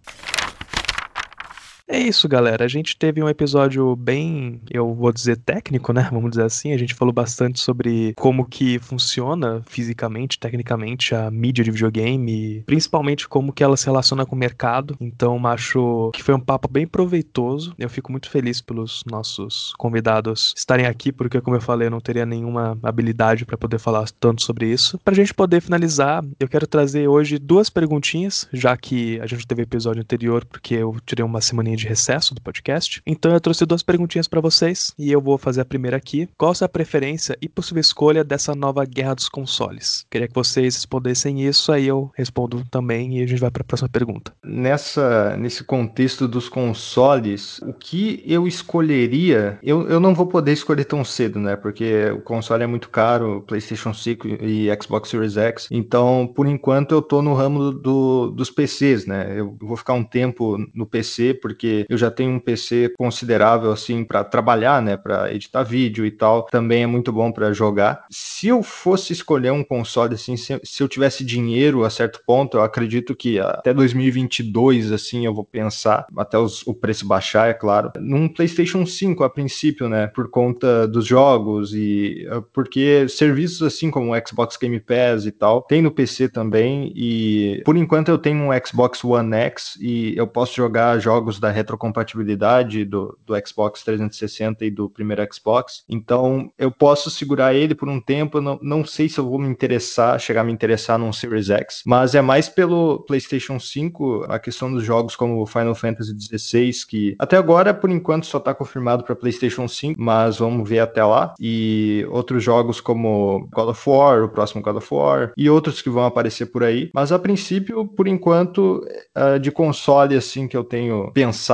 É isso, galera. A gente teve um episódio bem, eu vou dizer técnico, né? Vamos dizer assim. A gente falou bastante sobre como que funciona fisicamente, tecnicamente a mídia de videogame, principalmente como que ela se relaciona com o mercado. Então, acho que foi um papo bem proveitoso. Eu fico muito feliz pelos nossos convidados estarem aqui, porque como eu falei, eu não teria nenhuma habilidade para poder falar tanto sobre isso. Pra gente poder finalizar, eu quero trazer hoje duas perguntinhas, já que a gente teve episódio anterior, porque eu tirei uma semana de recesso do podcast. Então eu trouxe duas perguntinhas para vocês e eu vou fazer a primeira aqui. Qual a sua preferência e possível escolha dessa nova guerra dos consoles? Queria que vocês respondessem isso, aí eu respondo também e a gente vai para a próxima pergunta. Nessa, nesse contexto dos consoles, o que eu escolheria, eu, eu não vou poder escolher tão cedo, né? Porque o console é muito caro, PlayStation 5 e Xbox Series X. Então, por enquanto, eu tô no ramo do, dos PCs, né? Eu vou ficar um tempo no PC porque porque eu já tenho um PC considerável assim para trabalhar, né, para editar vídeo e tal. Também é muito bom para jogar. Se eu fosse escolher um console assim, se, se eu tivesse dinheiro a certo ponto, eu acredito que até 2022 assim eu vou pensar até os, o preço baixar, é claro, num PlayStation 5 a princípio, né, por conta dos jogos e eh, porque serviços assim como o Xbox Game Pass e tal, tem no PC também e por enquanto eu tenho um Xbox One X e eu posso jogar jogos da retrocompatibilidade do, do Xbox 360 e do primeiro Xbox. Então eu posso segurar ele por um tempo. Não, não sei se eu vou me interessar, chegar a me interessar num Series X, mas é mais pelo PlayStation 5 a questão dos jogos como Final Fantasy XVI, que até agora, por enquanto, só está confirmado para PlayStation 5, mas vamos ver até lá. E outros jogos como God of War, o próximo God of War, e outros que vão aparecer por aí. Mas a princípio, por enquanto, uh, de console assim que eu tenho pensado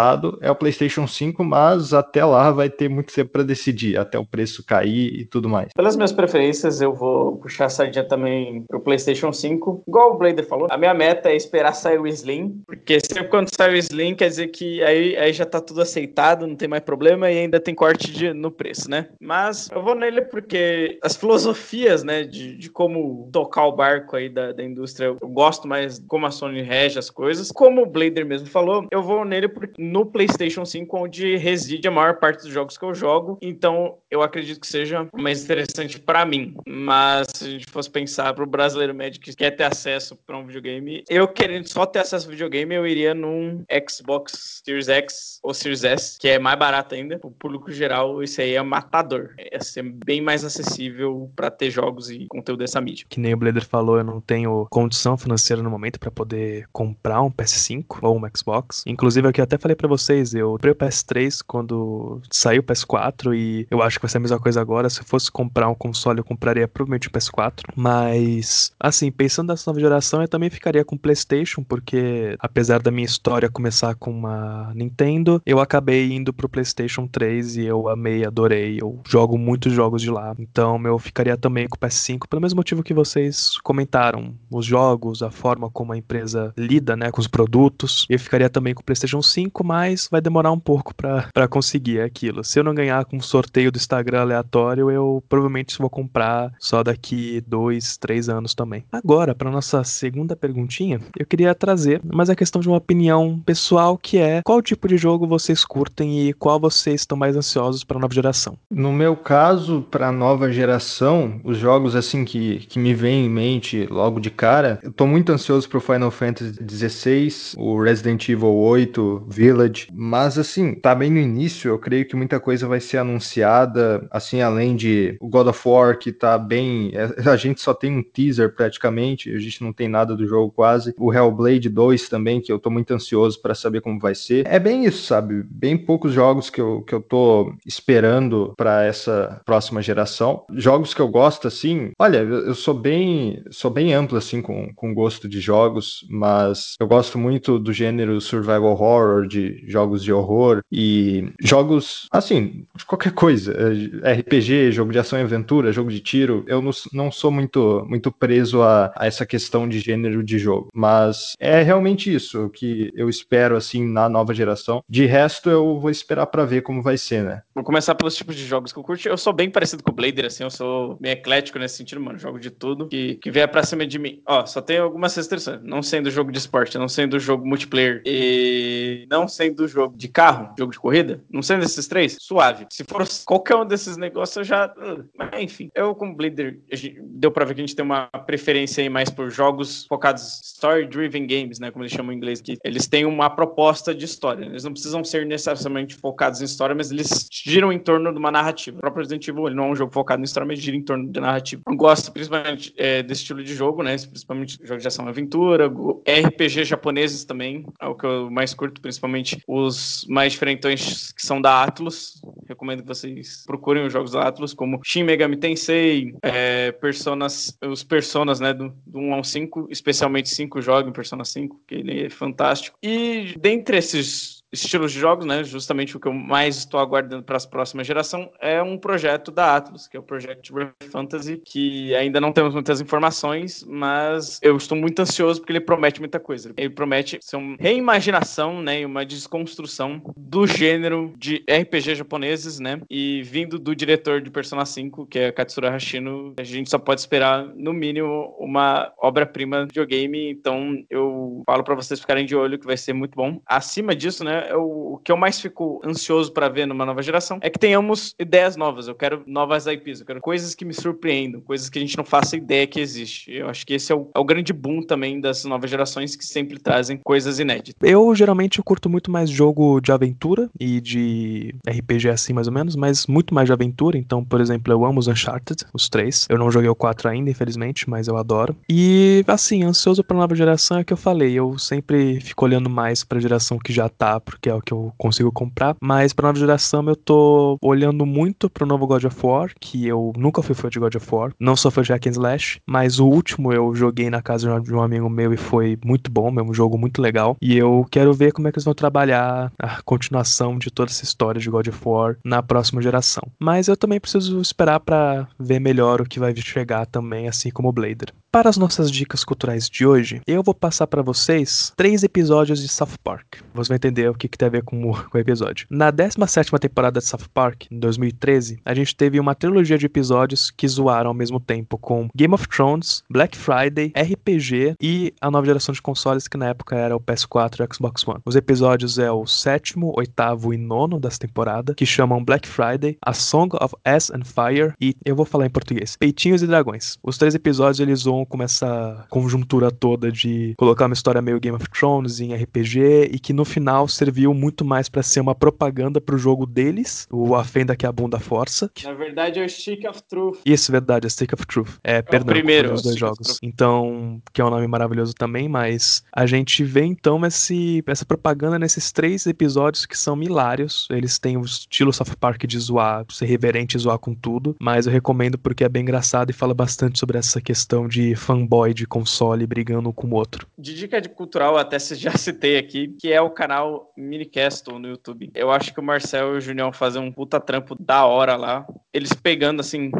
é o PlayStation 5, mas até lá vai ter muito tempo para decidir, até o preço cair e tudo mais. Pelas minhas preferências, eu vou puxar a sardinha também pro PlayStation 5. Igual o Blader falou, a minha meta é esperar sair o Slim, porque sempre quando sai o Slim quer dizer que aí, aí já tá tudo aceitado, não tem mais problema e ainda tem corte de, no preço, né? Mas eu vou nele porque as filosofias, né, de, de como tocar o barco aí da, da indústria, eu gosto mais como a Sony rege as coisas. Como o Blader mesmo falou, eu vou nele no PlayStation 5, onde reside a maior parte dos jogos que eu jogo. Então, eu acredito que seja mais interessante para mim. Mas se a gente fosse pensar pro brasileiro médio que quer ter acesso para um videogame, eu querendo só ter acesso ao videogame, eu iria num Xbox Series X ou Series S, que é mais barato ainda. O público geral, isso aí é matador. É ser bem mais acessível para ter jogos e conteúdo dessa mídia. Que nem o Blader falou, eu não tenho condição financeira no momento para poder comprar um PS5 ou um Xbox. Inclusive, aqui eu até falei para vocês, eu comprei o PS3 quando saiu o PS4 e eu acho que vai ser a mesma coisa agora. Se eu fosse comprar um console, eu compraria provavelmente o PS4. Mas, assim, pensando nessa nova geração, eu também ficaria com o PlayStation, porque apesar da minha história começar com uma Nintendo, eu acabei indo pro PlayStation 3 e eu amei, adorei. Eu jogo muitos jogos de lá. Então, eu ficaria também com o PS5, pelo mesmo motivo que vocês comentaram. Os jogos, a forma como a empresa lida, né, com os produtos. Eu ficaria também com o PlayStation 5, mas vai demorar um pouco para conseguir aquilo. Se eu não ganhar com um sorteio do Instagram aleatório, eu provavelmente vou comprar só daqui dois, três anos também. Agora, para nossa segunda perguntinha, eu queria trazer, mas a questão de uma opinião pessoal que é qual tipo de jogo vocês curtem e qual vocês estão mais ansiosos para nova geração. No meu caso, para nova geração, os jogos assim que, que me vêm em mente logo de cara, eu tô muito ansioso pro Final Fantasy XVI, o Resident Evil 8, Village, mas assim, tá bem no início, eu creio que muita coisa vai ser anunciada, assim, além de o God of War, que tá bem. É, a gente só tem um teaser praticamente, a gente não tem nada do jogo quase. O Hellblade 2 também, que eu tô muito ansioso para saber como vai ser. É bem isso, sabe? Bem poucos jogos que eu, que eu tô esperando para essa próxima geração. Jogos que eu gosto, assim, olha, eu sou bem, sou bem amplo, assim, com, com gosto de jogos, mas eu gosto muito do gênero survival horror, de jogos de horror e jogos, assim, de qualquer coisa. É, RPG, jogo de ação e aventura, jogo de tiro. Eu não, sou muito, muito preso a, a essa questão de gênero de jogo, mas é realmente isso que eu espero, assim, na nova geração. De resto, eu vou esperar para ver como vai ser, né? Vou começar pelos tipos de jogos que eu curto. Eu sou bem parecido com o Blader, assim, eu sou bem eclético nesse sentido, mano. Jogo de tudo que, que vier pra cima de mim. Ó, só tem algumas restrições. Não sendo jogo de esporte, não sendo jogo multiplayer e não sendo jogo de carro, jogo de corrida, não sendo esses três, suave. Se for qualquer um desses negócios, eu já. Mas, enfim, eu, como Blader, deu pra ver que a gente tem uma preferência aí mais por jogos focados story-driven games, né? Como eles chamam em inglês, que eles têm uma proposta de história. Eles não precisam ser necessariamente focados em história, mas eles giram em torno de uma narrativa. O próprio Resident Evil ele não é um jogo focado em história, mas gira em torno de narrativa. Eu gosto principalmente é, desse estilo de jogo, né? Principalmente jogo de ação e aventura, RPG japoneses também, é o que eu mais curto, principalmente os mais diferentões que são da Atlus. Recomendo que vocês procurem os jogos da Atlus, como Shin Megami Tensei, é, Personas, os Personas, né, do, do 1 ao 5, especialmente 5 jogos em Persona 5, que ele é fantástico. E dentre esses estilos de jogos, né? Justamente o que eu mais estou aguardando para as próximas geração é um projeto da Atlas, que é o Project Red Fantasy, que ainda não temos muitas informações, mas eu estou muito ansioso porque ele promete muita coisa. Ele promete ser uma reimaginação, né, e uma desconstrução do gênero de RPG japoneses, né? E vindo do diretor de Persona 5, que é Katsura Hashino, a gente só pode esperar no mínimo uma obra-prima de videogame, então eu falo para vocês ficarem de olho que vai ser muito bom. Acima disso, né, minha, o, o que eu mais fico ansioso para ver numa nova geração é que tenhamos ideias novas. Eu quero novas IPs, eu quero coisas que me surpreendam, coisas que a gente não faça ideia que existe. Eu acho que esse é o, é o grande boom também das novas gerações que sempre trazem coisas inéditas. Eu geralmente curto muito mais jogo de aventura e de RPG assim mais ou menos, mas muito mais de aventura. Então, por exemplo, eu amo os Uncharted, os três. Eu não joguei o 4 ainda, infelizmente, mas eu adoro. E assim, ansioso para nova geração é o que eu falei. Eu sempre fico olhando mais para a geração que já tá, porque é o que eu consigo comprar. Mas para nova geração eu tô olhando muito pro novo God of War, que eu nunca fui fã de God of War. Não sou fã de Hack and Slash, mas o último eu joguei na casa de um amigo meu e foi muito bom, é um jogo muito legal. E eu quero ver como é que eles vão trabalhar a continuação de toda essa história de God of War na próxima geração. Mas eu também preciso esperar para ver melhor o que vai chegar também, assim como o Blader. Para as nossas dicas culturais de hoje, eu vou passar para vocês três episódios de South Park. Você vai entender o que, que tem a ver com o, com o episódio. Na 17 temporada de South Park, em 2013, a gente teve uma trilogia de episódios que zoaram ao mesmo tempo com Game of Thrones, Black Friday, RPG e a nova geração de consoles que na época era o PS4 e o Xbox One. Os episódios é o sétimo, oitavo e nono dessa temporada, que chamam Black Friday, A Song of Ice and Fire e, eu vou falar em português, Peitinhos e Dragões. Os três episódios eles zoam com essa conjuntura toda de colocar uma história meio Game of Thrones em RPG e que no final serviu muito mais para ser uma propaganda pro jogo deles, o A Fenda que a Bunda Força. Na verdade é o Stick of Truth. Isso, verdade, é Stick of Truth. É, é perdão, o primeiro, os dois jogos. Então, que é um nome maravilhoso também, mas a gente vê então esse, essa propaganda nesses três episódios que são milários. Eles têm o estilo South Park de zoar, ser reverente e zoar com tudo, mas eu recomendo porque é bem engraçado e fala bastante sobre essa questão de fanboy de console brigando com o outro. De dica de cultural, até já citei aqui, que é o canal Minicastle no YouTube. Eu acho que o Marcel e o Junião fazem um puta trampo da hora lá. Eles pegando, assim,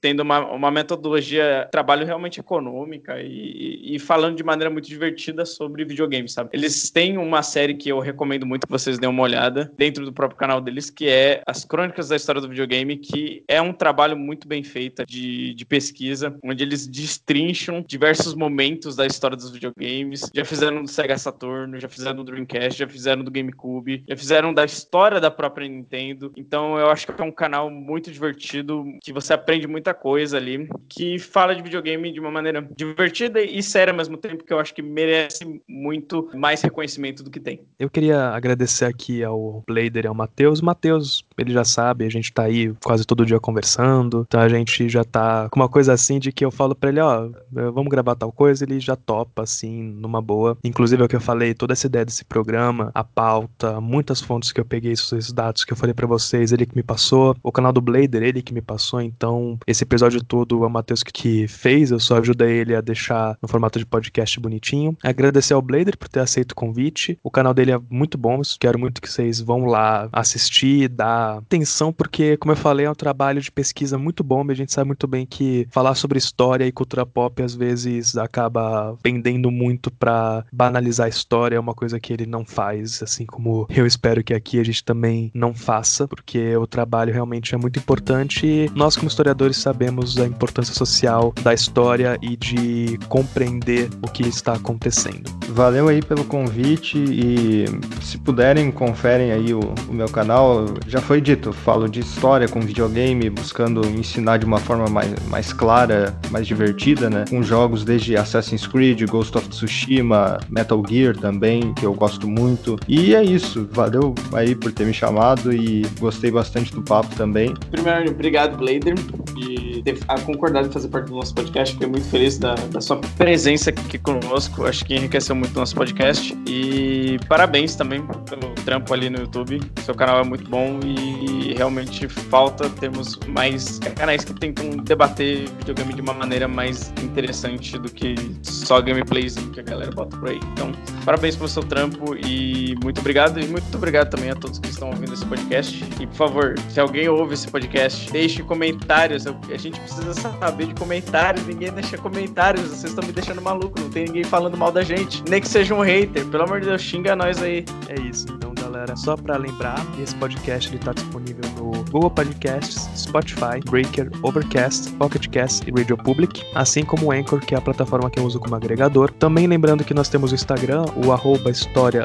tendo uma, uma metodologia, trabalho realmente econômica e, e falando de maneira muito divertida sobre videogames, sabe? Eles têm uma série que eu recomendo muito que vocês deem uma olhada dentro do próprio canal deles, que é As Crônicas da História do Videogame, que é um trabalho muito bem feito de, de pesquisa, onde eles destrincham diversos momentos da história dos videogames. Já fizeram do Sega Saturn, já fizeram do Dreamcast, já fizeram do GameCube, já fizeram da história da própria Nintendo. Então eu acho que é um canal muito divertido, que você aprende muita coisa ali, que fala de videogame de uma maneira divertida e séria ao mesmo tempo, que eu acho que merece muito mais reconhecimento do que tem. Eu queria agradecer aqui ao Blader e ao Matheus. Matheus, ele já sabe, a gente tá aí quase todo dia conversando, então a gente já tá com uma coisa assim de que eu falo pra ele, ó, vamos gravar tal coisa, ele já topa, assim, numa boa. Inclusive, é o que eu falei, toda essa ideia desse programa, a pauta, muitas fontes que eu peguei, esses dados que eu falei para vocês, ele que me passou. O canal do Blader, ele que me passou. Então, esse episódio todo o Matheus que fez, eu só ajudei ele a deixar no formato de podcast bonitinho. Agradecer ao Blader por ter aceito o convite. O canal dele é muito bom, quero muito que vocês vão lá assistir, dar atenção, porque, como eu falei, é um trabalho de pesquisa muito bom e a gente sabe muito bem que falar sobre história e cultura pop às vezes acaba pendendo muito para banalizar a história, é uma coisa que ele não faz, assim como eu espero que aqui a gente também não faça, porque o trabalho realmente é muito importante e nós como historiadores sabemos a importância social da história e de compreender o que está acontecendo. Valeu aí pelo convite e se puderem, conferem aí o, o meu canal. Já foi dito, falo de história com videogame, buscando ensinar de uma forma mais, mais clara, mais divertida, né? Com jogos desde Assassin's Creed, Ghost of Tsushima, Metal Gear também, que eu gosto muito. E é isso, valeu aí por ter me chamado e gostei bastante do papo também. Primeiro, obrigado, Blader, e ter concordado em fazer parte do nosso podcast. Fiquei muito feliz da, da sua presença aqui conosco. Acho que enriqueceu muito o nosso podcast. E parabéns também pelo trampo ali no YouTube. Seu canal é muito bom e realmente falta termos mais canais que tentam debater videogame de uma maneira mais interessante do que só gameplays que a galera bota por aí. Então, parabéns pelo seu trampo e muito obrigado. E muito obrigado também a todos que estão ouvindo esse podcast. E, por favor, se alguém ouve esse podcast, deixe comentários. A gente precisa saber de comentários. Ninguém deixa comentários. Vocês estão me deixando maluco. Não tem ninguém falando mal da gente. Nem que seja um hater. Pelo amor de Deus, xinga nós aí. É isso. Então, galera só para lembrar, esse podcast ele tá disponível no Google Podcasts, Spotify, Breaker, Overcast, Pocket Cast e Radio Public, assim como o Anchor, que é a plataforma que eu uso como agregador. Também lembrando que nós temos o Instagram, o arroba história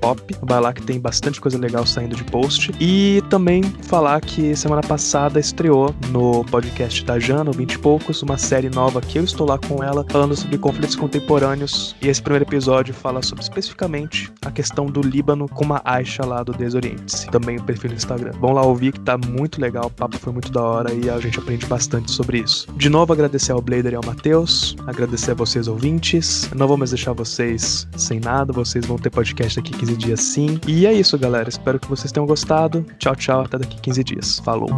pop. Vai lá que tem bastante coisa legal saindo de post. E também falar que semana passada estreou no podcast da Jana, o 20 e poucos, uma série nova que eu estou lá com ela, falando sobre conflitos contemporâneos. E esse primeiro episódio fala sobre especificamente a questão do Líbano com uma Aisha lá do Desoriente. Também o perfil no Instagram. Vão lá ouvir que tá muito legal, o papo foi muito da hora e a gente aprende bastante sobre isso. De novo, agradecer ao Blader e ao Matheus, agradecer a vocês ouvintes. Não vamos deixar vocês sem nada, vocês vão ter podcast daqui 15 dias sim. E é isso, galera. Espero que vocês tenham gostado. Tchau, tchau. Até daqui 15 dias. Falou.